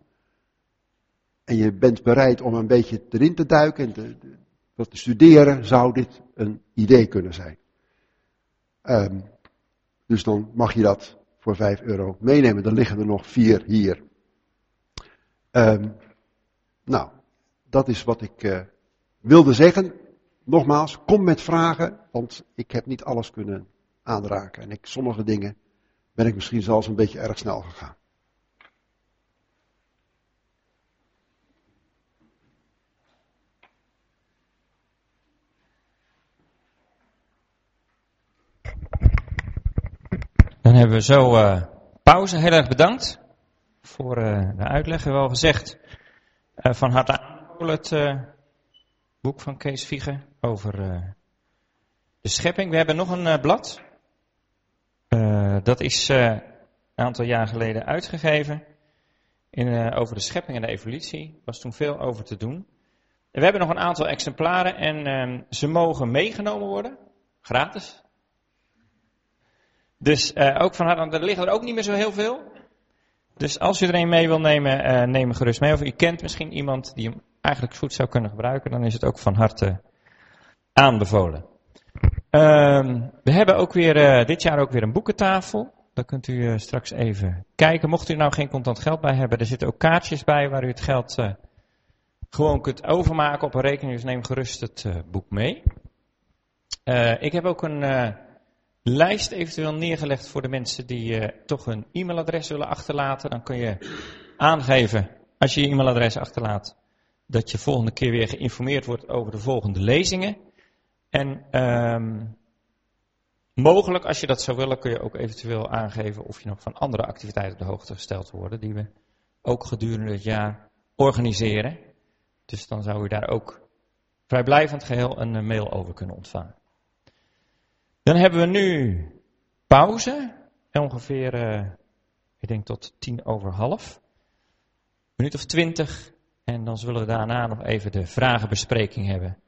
En je bent bereid om een beetje erin te duiken en te, dat te studeren, zou dit een idee kunnen zijn. Um, dus dan mag je dat voor 5 euro meenemen. Dan liggen er nog vier hier. Um, nou, dat is wat ik uh, wilde zeggen. Nogmaals, kom met vragen, want ik heb niet alles kunnen aanraken. En ik, sommige dingen ben ik misschien zelfs een beetje erg snel gegaan. Hebben we zo uh, pauze. Heel erg bedankt voor uh, de uitleg. We hebben al gezegd uh, van harte aanbevolen het boek van Kees Vieger over de schepping. We hebben nog een blad. dat is een aantal jaar geleden uitgegeven. In, over de schepping en de evolutie. Er was toen veel over te doen. En we hebben nog een aantal exemplaren en ehm, ze mogen meegenomen worden. Gratis. Dus uh, ook van haar, er liggen er ook niet meer zo heel veel. Dus als u er een mee wil nemen, uh, neem hem gerust mee. Of u kent misschien iemand die hem eigenlijk goed zou kunnen gebruiken, dan is het ook van harte aanbevolen. Uh, we hebben ook weer, uh, dit jaar ook weer een boekentafel. Daar kunt u straks even kijken. Mocht u nou geen contant geld bij hebben, er zitten ook kaartjes bij waar u het geld gewoon kunt overmaken op een rekening. Dus neem gerust het boek mee. ik heb ook een lijst eventueel neergelegd voor de mensen die uh, toch een e-mailadres willen achterlaten. Dan kun je aangeven, als je je e-mailadres achterlaat, dat je volgende keer weer geïnformeerd wordt over de volgende lezingen. En um, mogelijk, als je dat zou willen, kun je ook eventueel aangeven of je nog van andere activiteiten op de hoogte gesteld wordt, die we ook gedurende het jaar organiseren. Dus dan zou u daar ook vrijblijvend geheel een eh, mail over kunnen ontvangen. Dan hebben we nu pauze. Ongeveer, uh, ik denk tot tien over half. Minuut of twintig. En dan zullen we daarna nog even de vragenbespreking hebben.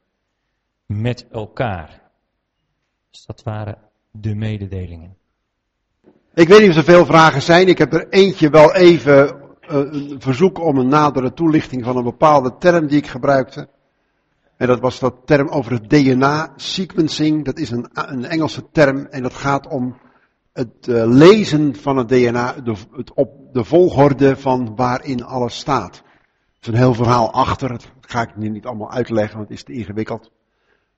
Met elkaar. Dus dat waren de mededelingen. Ik weet niet of er veel vragen zijn. Ik heb er eentje wel even uh, een verzoek om een nadere toelichting van een bepaalde term die ik gebruikte. En dat was dat term over het DNA, sequencing. Dat is een, een Engelse term en dat gaat om het uh, lezen van het DNA, de, het op de volgorde van waarin alles staat. Er is een heel verhaal achter, dat ga ik nu niet allemaal uitleggen, want het is te ingewikkeld.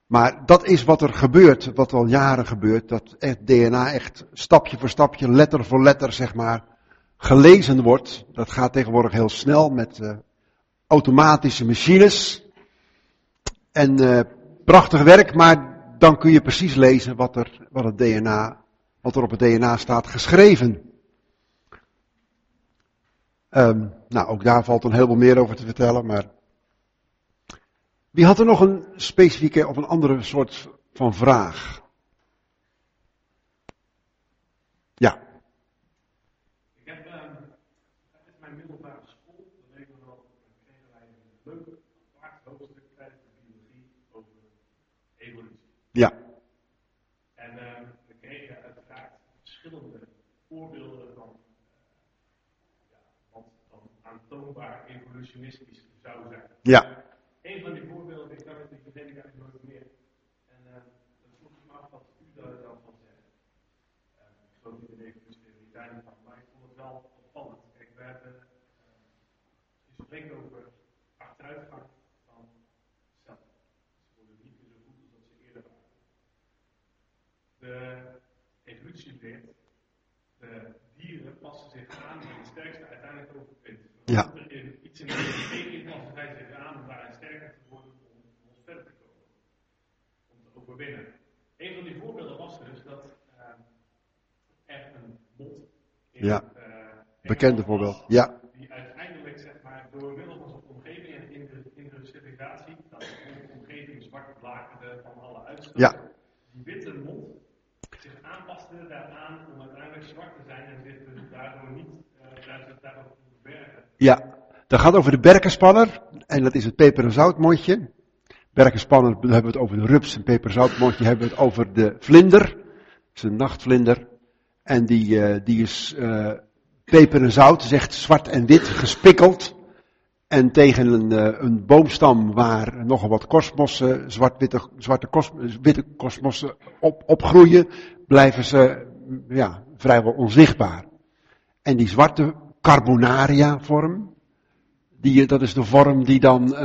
Maar dat is wat er gebeurt, wat al jaren gebeurt, dat het DNA echt stapje voor stapje, letter voor letter, zeg maar, gelezen wordt. Dat gaat tegenwoordig heel snel met uh, automatische machines. En uh, prachtig werk, maar dan kun je precies lezen wat, er, wat, het DNA, wat er op het DNA staat geschreven. Um, nou, ook daar valt een heleboel meer over te vertellen, maar wie had er nog een specifieke of een andere soort van vraag? Ja. Ik heb um, tijdens mijn middelbare school, dat weten we wel, kregen wij een leuk apart hoofdstuk tijdens de biologie over evolutie. Ja. En um, we kregen uiteraard verschillende voorbeelden van uh, ja, wat dan zou zijn. Ja. Een van die voorbeelden, ik kan het niet vergeten, ik eigenlijk nooit meer. En uh, dan vroeg ik me af wat u daar dan van zegt. Uh, ik geloof niet in de evolutionariteit van, maar ik vond het wel opvallend. Kijk, we hebben, uh, je spreekt over achteruitgang van cellen. Ze worden niet meer zo goed als dat ze eerder waren. De evolutie leert, de dieren passen zich aan en de sterkste uiteindelijk overwint. Ja. In de omgeving passen zij zich aan om daarin sterker te worden om, om ons verder te komen. Om te overwinnen. Een van die voorbeelden was dus dat uh, er een mot in Ja. uh, Bekende voorbeeld. Ja. die uiteindelijk zeg maar door middel van zijn omgeving en in de industrialisatie, dat de omgeving zwart blakerde van alle uitstoot, Ja. die witte mond zich aanpaste daaraan om uiteindelijk zwart te zijn en zich dus daardoor niet uh, te verbergen. Ja. Dat gaat over de berkenspanner. En dat is het peper- en zoutmondje. Berkenspanner hebben we het over de rups. En peper- en zoutmondje hebben we het over de vlinder. Dat is een nachtvlinder. En die, uh, die is uh, peper en zout, is echt zwart en wit gespikkeld. En tegen een, uh, een boomstam waar nogal wat kosmossen, zwart-witte zwarte kos, witte kosmossen op, opgroeien, blijven ze ja, vrijwel onzichtbaar. En die zwarte carbonaria vorm, die, dat is de vorm die dan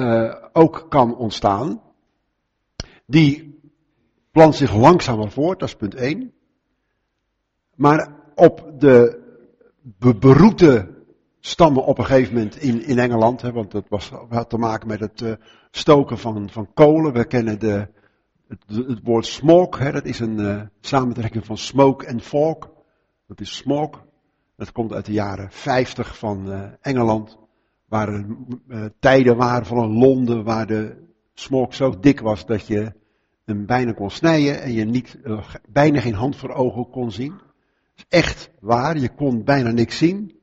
ook kan ontstaan. Die plant zich langzamer voort, dat is punt 1. Maar op de be beroete stammen op een gegeven moment in, in Engeland, hè, want dat was, had te maken met het uh, stoken van, van kolen. We kennen de, het, woord smoke, hè, dat is een uh, samentrekking van smoke en fog. Dat is smoke. Dat komt uit de jaren 50 van Engeland, waar er tijden waren van een Londen waar de smoke zo dik was dat je hem bijna kon snijden en je niet, bijna geen hand voor ogen kon zien. Dat is echt waar, je kon bijna niks zien.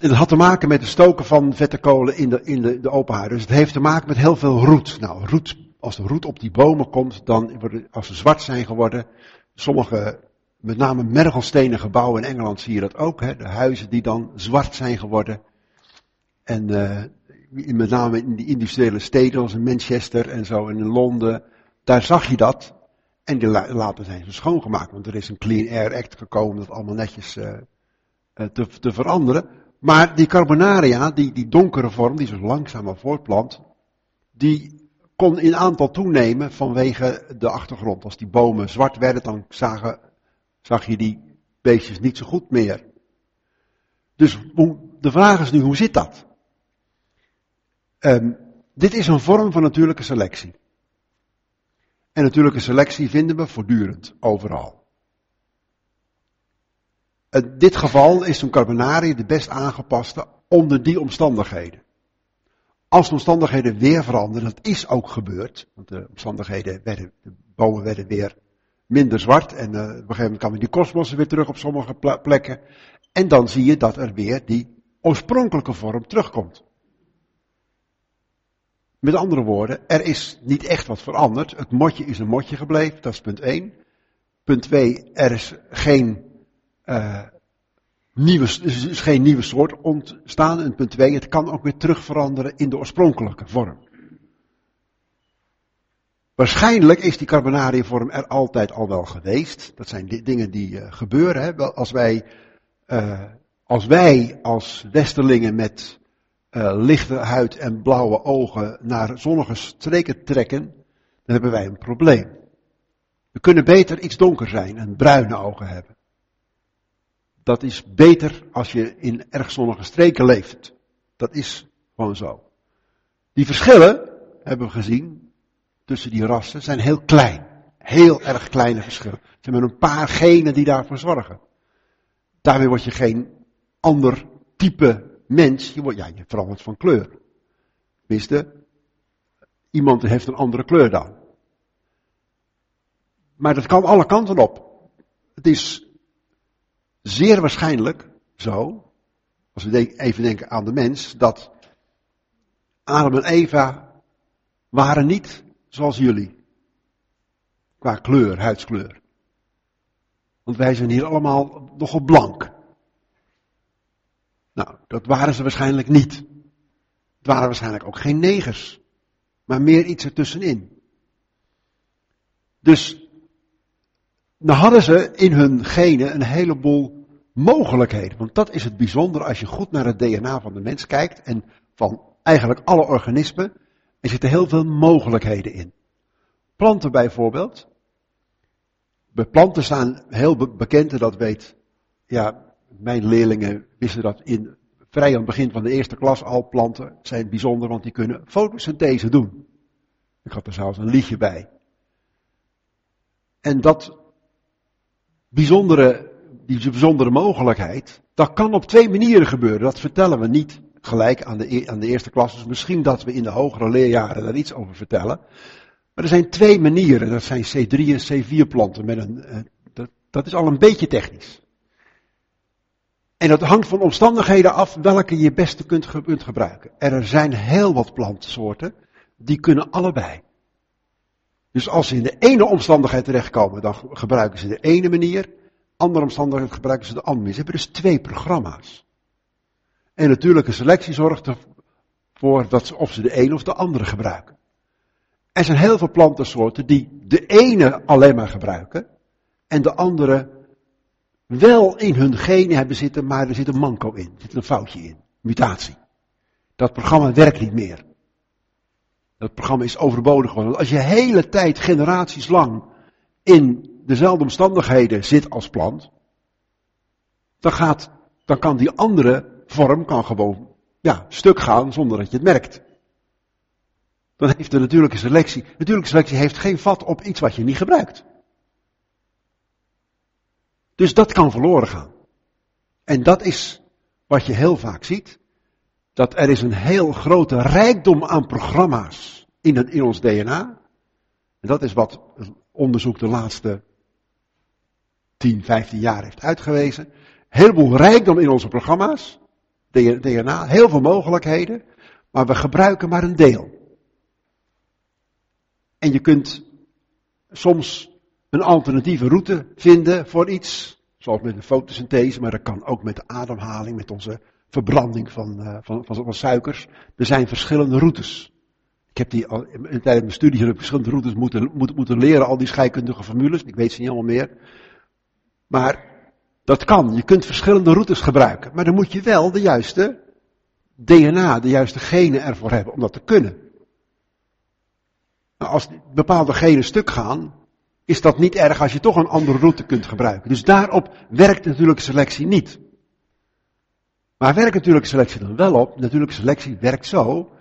En dat had te maken met het stoken van vette kolen in de, in de, de open haard. Dus het heeft te maken met heel veel roet. Nou, roet, als de roet op die bomen komt, dan als ze zwart zijn geworden, sommige, met name mergelstenen gebouwen in Engeland zie je dat ook, hè, de huizen die dan zwart zijn geworden. En uh, met name in die industriële steden als in Manchester en zo, en in Londen, daar zag je dat. En die later zijn ze schoongemaakt, want er is een Clean Air Act gekomen dat allemaal netjes uh, te, te veranderen. Maar die carbonaria, die, die donkere vorm, die zo langzaam voortplant, die kon in aantal toenemen vanwege de achtergrond. Als die bomen zwart werden, dan zag je die beestjes niet zo goed meer. Dus de vraag is nu, hoe zit dat? Um, dit is een vorm van natuurlijke selectie. En natuurlijke selectie vinden we voortdurend, overal. In dit geval is zo'n carbonarie de best aangepaste onder die omstandigheden. Als de omstandigheden weer veranderen, dat is ook gebeurd, want de omstandigheden werden, de bomen werden weer minder zwart en uh, op een gegeven moment kwamen die kosmossen weer terug op sommige plekken. En dan zie je dat er weer die oorspronkelijke vorm terugkomt. Met andere woorden, er is niet echt wat veranderd. Het motje is een motje gebleven, dat is punt 1. Punt 2, er is geen uh, nieuwe, is geen nieuwe soort ontstaan. En punt 2, het kan ook weer terug veranderen in de oorspronkelijke vorm. Waarschijnlijk is die carbonariumvorm er altijd al wel geweest. Dat zijn di- dingen die eh, gebeuren. Hè. Als wij, eh, als wij als westerlingen met eh, lichte huid en blauwe ogen naar zonnige streken trekken, dan hebben wij een probleem. We kunnen beter iets donker zijn en bruine ogen hebben. Dat is beter als je in erg zonnige streken leeft. Dat is gewoon zo. Die verschillen, hebben we gezien, tussen die rassen zijn heel klein. Heel erg kleine verschillen. Er zijn maar een paar genen die daarvoor zorgen. Daarmee word je geen ander type mens. Je, wordt, ja, je verandert van kleur. Tenminste, iemand heeft een andere kleur dan. Maar dat kan alle kanten op. Het is zeer waarschijnlijk zo, als we even denken aan de mens, dat Adam en Eva waren niet zoals jullie. Qua kleur, huidskleur. Want wij zijn hier allemaal nogal blank. Nou, dat waren ze waarschijnlijk niet. Het waren waarschijnlijk ook geen negers. Maar meer iets ertussenin. Dus, dan hadden ze in hun genen een heleboel mogelijkheden. Want dat is het bijzondere als je goed naar het DNA van de mens kijkt. En van eigenlijk alle organismen. Er zitten heel veel mogelijkheden in. Planten bijvoorbeeld. Bij planten staan heel be- bekend, en dat weet, ja, mijn leerlingen wisten dat in vrij aan het begin van de eerste klas al. Planten zijn bijzonder, want die kunnen fotosynthese doen. Ik had er zelfs een liedje bij. En dat bijzondere, die bijzondere mogelijkheid, dat kan op twee manieren gebeuren. Dat vertellen we niet gelijk aan de, e- aan de eerste klas. Dus misschien dat we in de hogere leerjaren daar iets over vertellen. Maar er zijn twee manieren. Dat zijn C3 en C4 planten. Met een, eh, dat, dat is al een beetje technisch. En dat hangt van omstandigheden af welke je beste kunt, ge- kunt gebruiken. Er zijn heel wat plantsoorten die kunnen allebei. Dus als ze in de ene omstandigheid terechtkomen, dan gebruiken ze de ene manier. Andere omstandigheid gebruiken ze de andere manier. Ze hebben dus twee programma's. En natuurlijke selectie zorgt ervoor dat ze of ze de ene of de andere gebruiken. Er zijn heel veel plantensoorten die de ene alleen maar gebruiken en de andere wel in hun genen hebben zitten, maar er zit een manco in, er zit een foutje in, mutatie. Dat programma werkt niet meer. Dat programma is overbodig geworden. Als je hele tijd, generaties lang, in dezelfde omstandigheden zit als plant, dan, gaat, dan kan die andere vorm kan gewoon ja, stuk gaan zonder dat je het merkt. Dan heeft de natuurlijke selectie, natuurlijke selectie heeft geen vat op iets wat je niet gebruikt. Dus dat kan verloren gaan. En dat is wat je heel vaak ziet. Dat er is een heel grote rijkdom aan programma's in, ons DNA. En dat is wat onderzoek de laatste 10, 15 jaar heeft uitgewezen. Een heleboel rijkdom in onze programma's. DNA, heel veel mogelijkheden. Maar we gebruiken maar een deel. En je kunt soms een alternatieve route vinden voor iets. Zoals met de fotosynthese, maar dat kan ook met de ademhaling, met onze verbranding van, uh, van, van, van, suikers. Er zijn verschillende routes. Ik heb die al, in, tijdens mijn studie heb ik verschillende routes moeten, moeten, moeten leren, al die scheikundige formules. Ik weet ze niet allemaal meer. Maar dat kan. Je kunt verschillende routes gebruiken. Maar dan moet je wel de juiste DNA, de juiste genen ervoor hebben om dat te kunnen. Nou, als bepaalde genen stuk gaan, is dat niet erg als je toch een andere route kunt gebruiken. Dus daarop werkt natuurlijke selectie niet. Maar werkt natuurlijke selectie dan wel op? Natuurlijke selectie werkt zo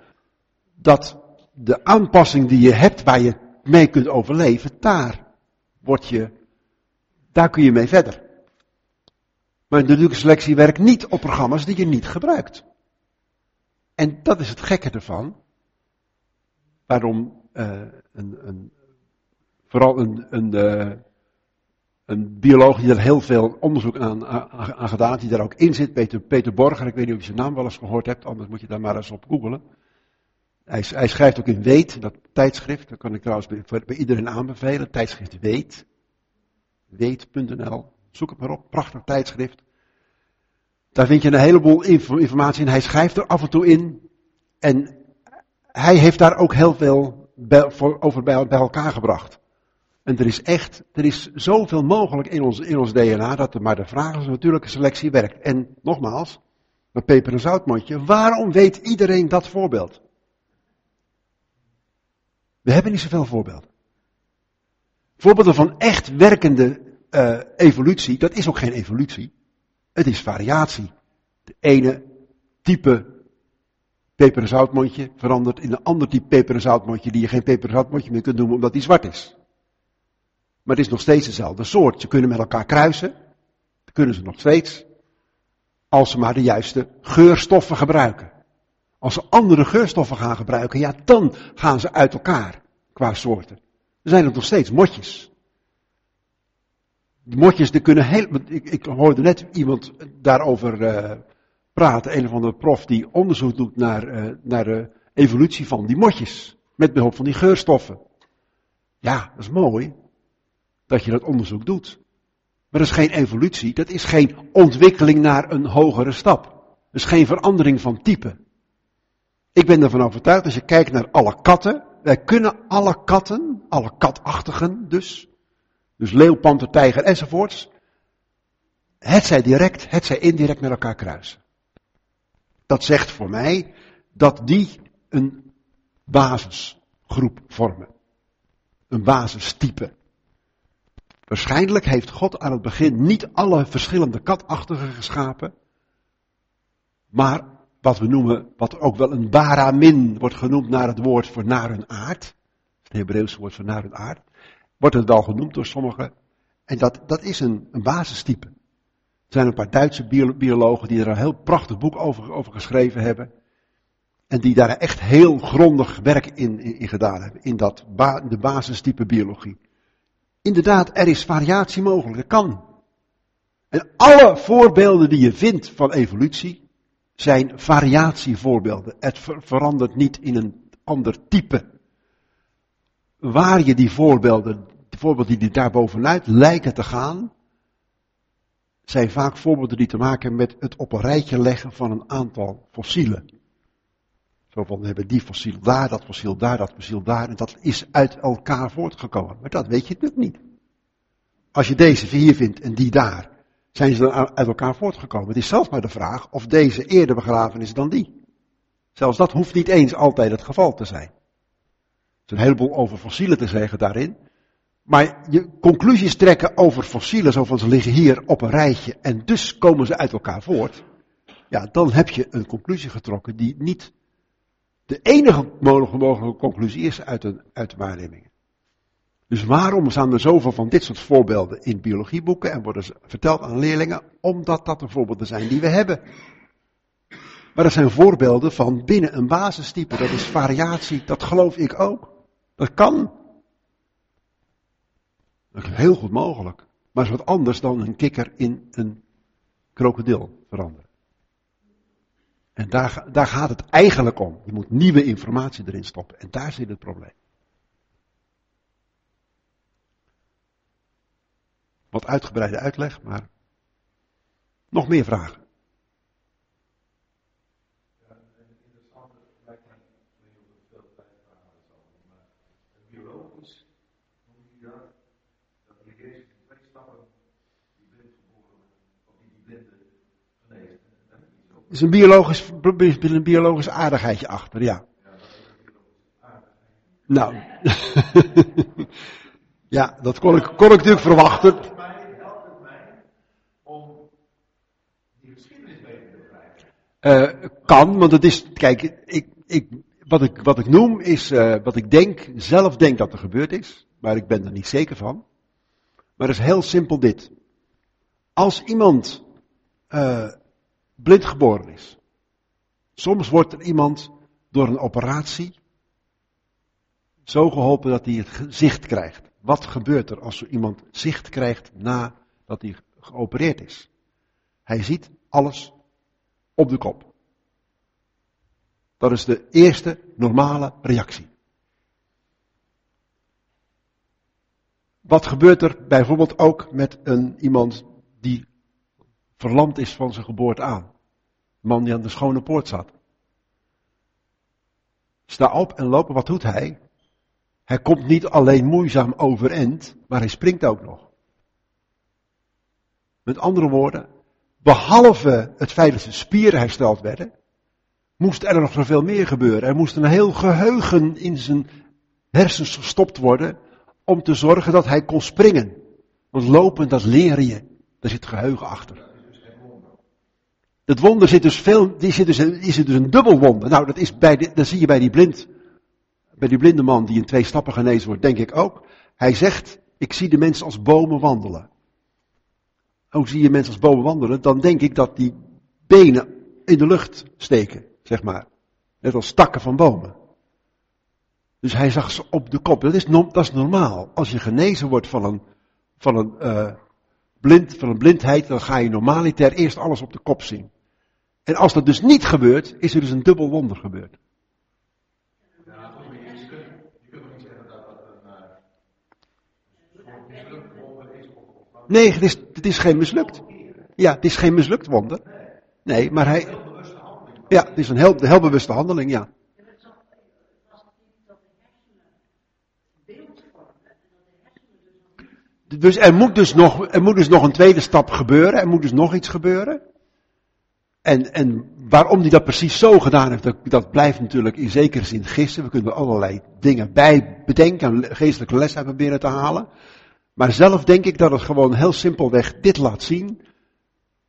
dat de aanpassing die je hebt waar je mee kunt overleven, daar word je, daar kun je mee verder. Maar natuurlijke selectie werkt niet op programma's die je niet gebruikt. En dat is het gekke ervan. Waarom uh, een, een, vooral een, een, uh, een bioloog die er heel veel onderzoek aan, aan, aan gedaan die daar ook in zit, Peter, Peter Borger, ik weet niet of je zijn naam wel eens gehoord hebt, anders moet je daar maar eens op googelen. Hij, hij schrijft ook in Weet, dat tijdschrift, dat kan ik trouwens bij, iedereen aanbevelen, tijdschrift Weet, weet.nl, zoek het maar op, prachtig tijdschrift. Daar vind je een heleboel informatie in, hij schrijft er af en toe in, en hij heeft daar ook heel veel voor, over bij elkaar gebracht. En er is echt, er is zoveel mogelijk in ons, in ons DNA, dat er maar de vraag is natuurlijke selectie werkt. En nogmaals, dat peper- en zoutmondje, waarom weet iedereen dat voorbeeld? We hebben niet zoveel voorbeelden. Voorbeelden van echt werkende uh, evolutie, dat is ook geen evolutie. Het is variatie. De ene type peper- en zoutmondje verandert in een ander type peper- en zoutmondje die je geen peper- en zoutmondje meer kunt noemen omdat die zwart is. Maar het is nog steeds dezelfde soort. Ze kunnen met elkaar kruisen. Kunnen ze nog steeds. Als ze maar de juiste geurstoffen gebruiken. Als ze andere geurstoffen gaan gebruiken, ja, dan gaan ze uit elkaar qua soorten. Er zijn nog steeds motjes. Die motjes, die kunnen heel. Ik, ik hoorde net iemand daarover uh, praten. Een of andere prof die onderzoek doet naar, uh, naar de evolutie van die motjes. Met behulp van die geurstoffen. Ja, dat is mooi. Dat je dat onderzoek doet. Maar dat is geen evolutie. Dat is geen ontwikkeling naar een hogere stap. Dat is geen verandering van type. Ik ben ervan overtuigd, als je kijkt naar alle katten, wij kunnen alle katten, alle katachtigen dus, dus leeuw, panter, tijger enzovoorts, het zij direct, het zij indirect met elkaar kruisen. Dat zegt voor mij dat die een basisgroep vormen. Een basistype. Waarschijnlijk heeft God aan het begin niet alle verschillende katachtigen geschapen, maar wat we noemen, wat ook wel een baramin wordt genoemd naar het woord voor naar hun aard. Het Hebreeuwse woord voor naar hun aard. Wordt het wel genoemd door sommigen. En dat, dat is een, een basistype. Er zijn een paar Duitse biologen die er een heel prachtig boek over, over geschreven hebben. En die daar echt heel grondig werk in, in, in gedaan hebben. In dat de basistype biologie. Inderdaad, er is variatie mogelijk. Dat kan. En alle voorbeelden die je vindt van evolutie, zijn variatievoorbeelden. Het verandert niet in een ander type. Waar je die voorbeelden, de voorbeelden die daar bovenuit lijken te gaan, zijn vaak voorbeelden die te maken hebben met het op een rijtje leggen van een aantal fossielen. Zo van, we hebben die fossiel daar, dat fossiel daar, dat fossiel daar, en dat is uit elkaar voortgekomen. Maar dat weet je natuurlijk niet. Als je deze hier vindt en die daar, zijn ze dan uit elkaar voortgekomen. Het is zelfs maar de vraag of deze eerder begraven is dan die. Zelfs dat hoeft niet eens altijd het geval te zijn. Er is een heleboel over fossielen te zeggen daarin. Maar je conclusies trekken over fossielen, zo van ze liggen hier op een rijtje en dus komen ze uit elkaar voort. Ja, dan heb je een conclusie getrokken die niet de enige mogelijke conclusie is uit, uit de waarnemingen. Dus waarom staan er zoveel van dit soort voorbeelden in biologieboeken en worden ze verteld aan leerlingen? Omdat dat de voorbeelden zijn die we hebben. Maar dat zijn voorbeelden van binnen een basistype. Dat is variatie, dat geloof ik ook. Dat kan. Dat is heel goed mogelijk. Maar is wat anders dan een kikker in een krokodil veranderen. En daar, daar gaat het eigenlijk om. Je moet nieuwe informatie erin stoppen. En daar zit het probleem. Wat uitgebreide uitleg, maar nog meer vragen. Biologisch, hoe je dat, dat de Jezus in twee stappen die blind geboren of die die blinde geneest. Er is een biologisch, een biologisch aardigheidje achter, ja. Nou, ja, dat kon ik, kon ik natuurlijk verwachten. Eh, kan, want het is, kijk, ik, ik, wat, ik, wat ik noem is eh, wat ik denk, zelf denk dat er gebeurd is, maar ik ben er niet zeker van. Maar het is heel simpel dit. Als iemand eh, blind geboren is, soms wordt er iemand door een operatie zo geholpen dat hij het zicht krijgt. Wat gebeurt er als zo iemand zicht krijgt nadat hij geopereerd is? Hij ziet alles op de kop. Dat is de eerste normale reactie. Wat gebeurt er bijvoorbeeld ook met een, iemand die verlamd is van zijn geboorte aan? Een man die aan de schone poort zat. Sta op en lopen, wat doet hij? Hij komt niet alleen moeizaam overeind, maar hij springt ook nog. Met andere woorden, behalve het feit dat zijn spieren hersteld werden, moest er nog zoveel meer gebeuren. Er moest een heel geheugen in zijn hersens gestopt worden om te zorgen dat hij kon springen. Want lopen, dat leer je. Daar zit geheugen achter. Het wonder zit dus veel, die zit dus, is dus een dubbel wonder. Nou, dat, is bij de, dat zie je bij die blind, bij die blinde man die in twee stappen genezen wordt, denk ik ook. Hij zegt, ik zie de mensen als bomen wandelen. Hoe zie je mensen als bomen wandelen? Dan denk ik dat die benen in de lucht steken, zeg maar. Net als takken van bomen. Dus hij zag ze op de kop. Dat is, dat is normaal. Als je genezen wordt van een, van een, uh, blind, van een blindheid, dan ga je normaliter eerst alles op de kop zien. En als dat dus niet gebeurt, is er dus een dubbel wonder gebeurd. Nee, het is, het is geen mislukt. Ja, het is geen mislukt wonder. Nee, maar hij. Ja, het is een heel, heel bewuste handeling, ja. Dus er moet dus, nog, er moet dus nog een tweede stap gebeuren. Er moet dus nog iets gebeuren. En, en waarom hij dat precies zo gedaan heeft, dat, dat blijft natuurlijk in zekere zin gissen. We kunnen er allerlei dingen bij bedenken en geestelijke les hebben proberen te halen. Maar zelf denk ik dat het gewoon heel simpelweg dit laat zien.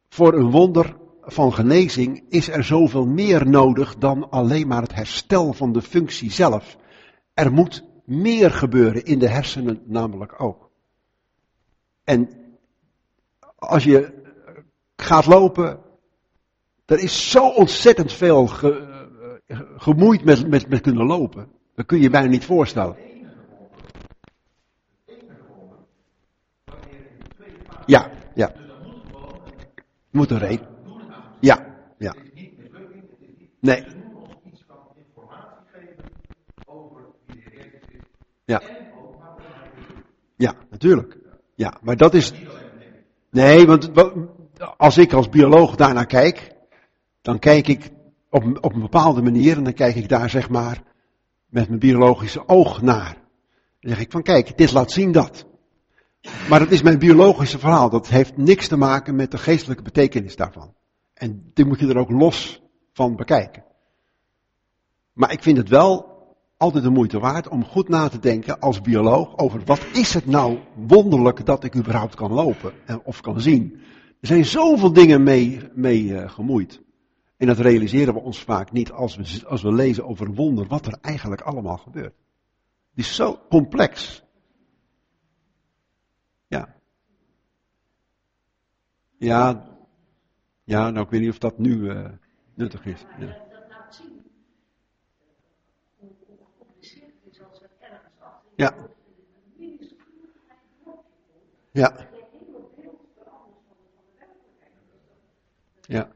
Voor een wonder van genezing is er zoveel meer nodig dan alleen maar het herstel van de functie zelf. Er moet meer gebeuren in de hersenen namelijk ook. En als je gaat lopen, er is zo ontzettend veel ge, gemoeid met, met, met kunnen lopen. Dat kun je je bijna niet voorstellen. Ja, ja. Moet een reden. Ja, ja. Nee. Ja. Ja, natuurlijk. Ja, maar dat is. Nee, want als ik als bioloog daarnaar kijk, dan kijk ik op, op een bepaalde manier en dan kijk ik daar zeg maar met mijn biologische oog naar. Dan zeg ik van kijk, dit laat zien dat. Maar dat is mijn biologische verhaal. Dat heeft niks te maken met de geestelijke betekenis daarvan. En dit moet je er ook los van bekijken. Maar ik vind het wel altijd de moeite waard om goed na te denken als bioloog over wat is het nou wonderlijk dat ik überhaupt kan lopen of kan zien. Er zijn zoveel dingen mee, mee uh, gemoeid. En dat realiseren we ons vaak niet als we, als we lezen over wonder wat er eigenlijk allemaal gebeurt. Het is zo complex. Ja. Ja, ja nou ik weet niet of dat nu uh, nuttig is. Ja. Ja. Ja. Ja.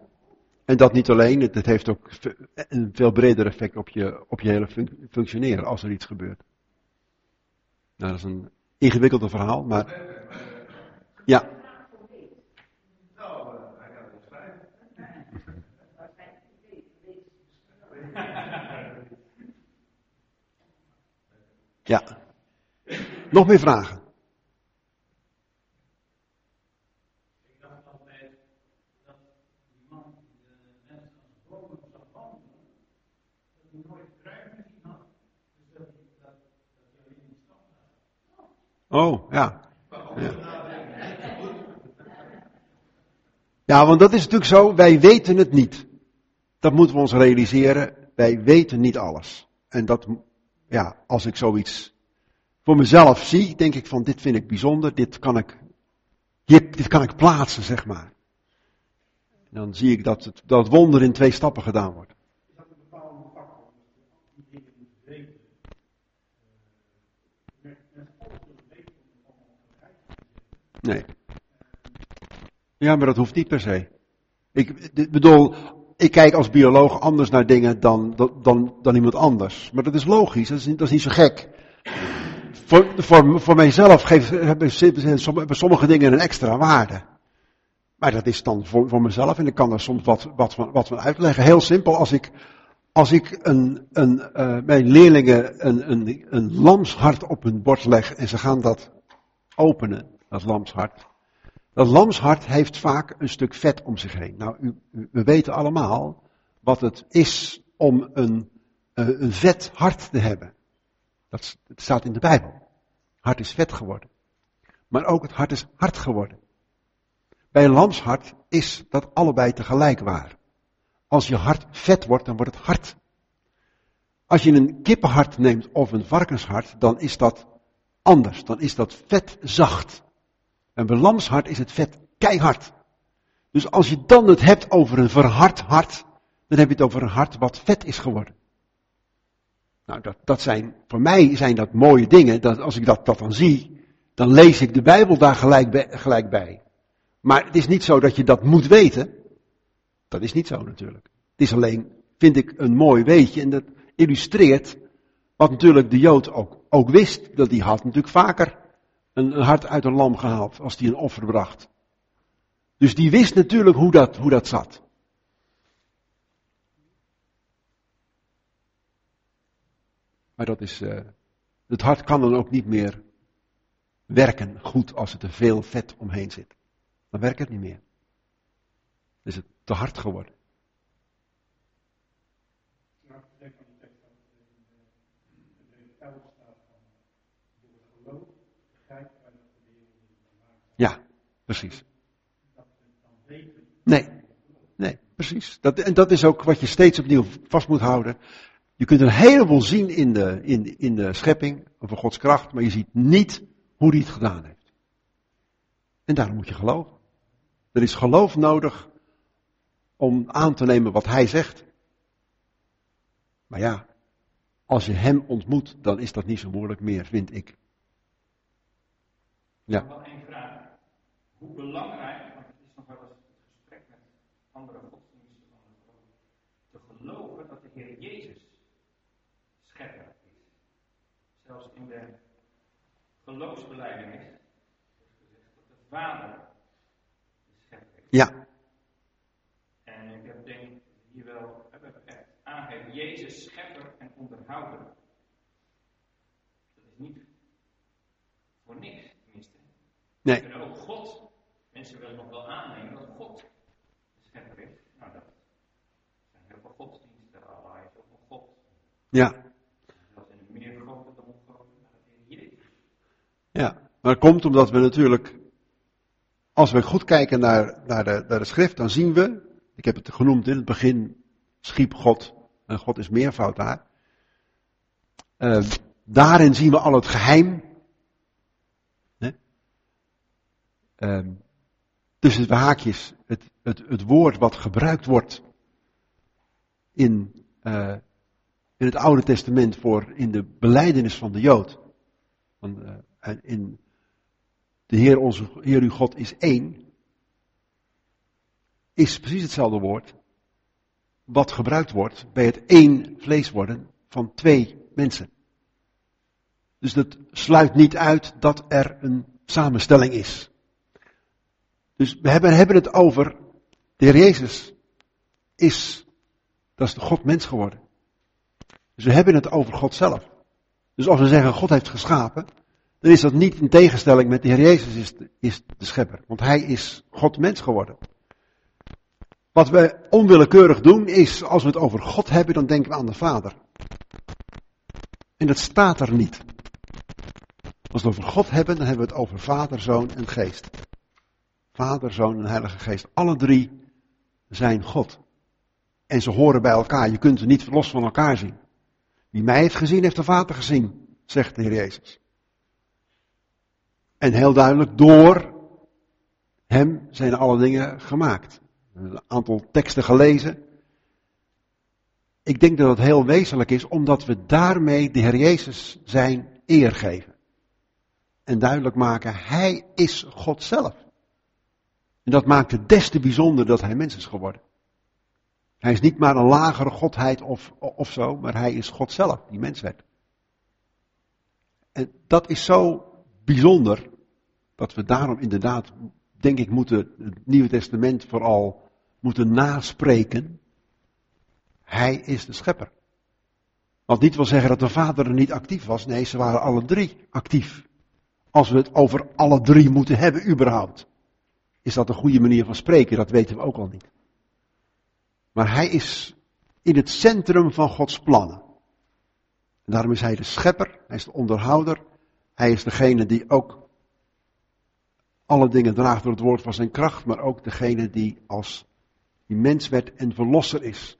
En dat niet alleen, het heeft ook een veel breder effect op je, op je hele fun functioneren als er iets gebeurt. Nou, dat is een ingewikkelde verhaal, maar. Ja. Ja. Nog meer vragen? Oh, ja. ja. Ja, want dat is natuurlijk zo, wij weten het niet. Dat moeten we ons realiseren. Wij weten niet alles. En dat, ja, als ik zoiets voor mezelf zie, denk ik van dit vind ik bijzonder, dit kan ik, dit kan ik plaatsen, zeg maar. Dan zie ik dat het, dat wonder in twee stappen gedaan wordt. Nee. Ja, maar dat hoeft niet per se. Ik bedoel, ik kijk als bioloog anders naar dingen dan, dan, dan iemand anders. Maar dat is logisch, dat is dat is niet zo gek. Voor, voor, mijzelf geeft, hebben, sommige dingen een extra waarde. Maar dat is dan voor, voor mezelf en ik kan er soms wat, wat, van, wat uitleggen. Heel simpel, als ik, Als ik een, een, uh, mijn leerlingen een, een, een lamshart op hun bord leg en ze gaan dat openen, dat lamshart. Dat lamshart heeft vaak een stuk vet om zich heen. Nou, u, we weten allemaal wat het is om een, uh, een vet hart te hebben. Dat staat in de Bijbel. Hart is vet geworden. Maar ook het hart is hard geworden. Bij een lamshart is dat allebei tegelijk waar. Als je hart vet wordt, dan wordt het hard. Als je een kippenhart neemt of een varkenshart, dan is dat anders. Dan is dat vet zacht. En bij lamshart is het vet keihard. Dus als je dan het hebt over een verhard hart, dan heb je het over een hart wat vet is geworden. Nou, dat, dat zijn, voor mij zijn dat mooie dingen. Dat als ik dat, dat dan zie, dan lees ik de Bijbel daar gelijk bij, bij. Maar het is niet zo dat je dat moet weten. Dat is niet zo natuurlijk. Het is alleen, vind ik, een mooi weetje. En dat illustreert wat natuurlijk de Jood ook, ook wist. Dat hij had natuurlijk vaker een, een hart uit een lam gehaald als hij een offer bracht. Dus die wist natuurlijk hoe dat, hoe dat zat. Maar dat is, uh, het hart kan dan ook niet meer werken goed als er te veel vet omheen zit. Dan werkt het niet meer. Dan is het te hard geworden. Ja, precies. Nee, nee, precies. Dat, en dat is ook wat je steeds opnieuw vast moet houden. Je kunt een heleboel zien in de, in, in de schepping, over Gods kracht, maar je ziet niet hoe hij het gedaan heeft. En daarom moet je geloven. Er is geloof nodig om aan te nemen wat hij zegt. Maar ja, als je hem ontmoet, dan is dat niet zo moeilijk meer, vind ik. Ja. Wel één vraag. Hoe belangrijk, want het is nog wel eens het gesprek met andere godsdiensten te geloven dat de Heer Jezus schepper is. Zelfs in de geloofsbeleidenis is gezegd dat de Vader de schepper is. Ja. En ik heb denk hier wel echt aangegeven, Jezus schepper en onderhouder. Dat is niet voor niks, tenminste. Nee. En ook God, mensen willen nog wel aannemen dat God de schepper is. Nou, dat zijn heel veel godsdiensten, Allah is ook een God. Ja. Dat is meer groter dan groter dan de Heer Jezus. Ja, maar dat komt omdat we natuurlijk, als we goed kijken naar, naar, de, naar de schrift, dan zien we, ik heb het genoemd in het begin, schiep God, en God is meervoud daar. Uh, daarin zien we al het geheim. Uh, tussen de haakjes, het, het, het woord wat gebruikt wordt in, uh, in het Oude Testament voor in de beleidenis van de Jood. Van, uh, in de Heer, onze, Heer uw God is één. Is precies hetzelfde woord. Wat gebruikt wordt bij het één vlees worden van twee mensen. Dus dat sluit niet uit dat er een samenstelling is. Dus we hebben, hebben het over, de Heer Jezus is, dat is de God mens geworden. Dus we hebben het over God zelf. Dus als we zeggen God heeft geschapen, dan is dat niet in tegenstelling met de Heer Jezus is de, is de schepper. Want hij is God mens geworden. Wat we onwillekeurig doen is, als we het over God hebben, dan denken we aan de Vader. En dat staat er niet. Als we het over God hebben, dan hebben we het over Vader, Zoon en Geest. Vader, Zoon en Heilige Geest. Alle drie zijn God. En ze horen bij elkaar. Je kunt ze niet los van elkaar zien. Wie mij heeft gezien, heeft de Vader gezien, zegt de Heer Jezus. En heel duidelijk, door Hem zijn alle dingen gemaakt. Een aantal teksten gelezen. Ik denk dat het heel wezenlijk is, omdat we daarmee de Heer Jezus zijn eer geven. En duidelijk maken, Hij is God zelf. En dat maakt het des te bijzonder dat Hij mens is geworden. Hij is niet maar een lagere godheid of, of zo, maar Hij is God zelf, die mens werd. En dat is zo bijzonder, dat we daarom inderdaad, denk ik, moeten het Nieuwe Testament vooral moeten naspreken. Hij is de schepper. Wat niet wil zeggen dat de vader er niet actief was. Nee, ze waren alle drie actief. Als we het over alle drie moeten hebben, überhaupt. Is dat een goede manier van spreken? Dat weten we ook al niet. Maar hij is in het centrum van Gods plannen. En daarom is hij de schepper, hij is de onderhouder, hij is degene die ook alle dingen draagt door het woord van zijn kracht, maar ook degene die als die mens werd en verlosser is.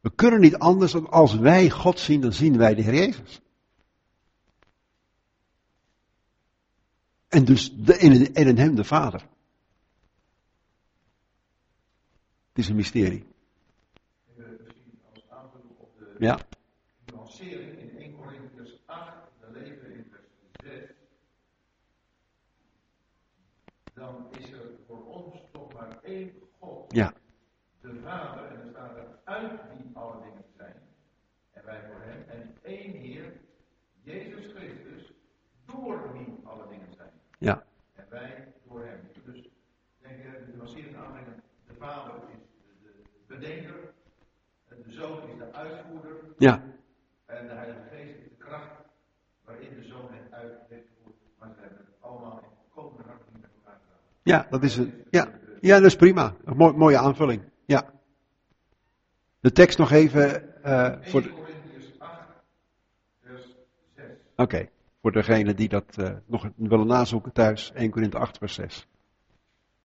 We kunnen niet anders dan als wij God zien, dan zien wij de Heer Jezus. En dus de, in, in hem de Vader. Het is een mysterie. Ja. nuancering in 1 Corinthians 8, we leven in vers 6, dan is er voor ons toch maar één God, Ja. de Vader, en er staat er uit wie alle dingen zijn, en wij voor hem, en één Heer, Jezus Christus, door wie alle dingen zijn, Ja. en wij door hem. Dus denk ik de nuancering aanbrengen, de Vader is de, de bedenker, en de Zoon is de uitvoerder, Ja. en de Heilige Geest is de kracht waarin de Zoon het uit heeft gevoerd. Maar ze hebben het allemaal in volkomen harmonie met elkaar gedaan. Ja, dat is het. Ja. Ja, dat is prima. Een mooi- mooie aanvulling. Ja. De tekst nog even eh, voor 1 de- Corinthians 8, vers 6. Oké, voor degene die dat eh, nog willen nazoeken thuis, 1 Korinthe 8 vers 6.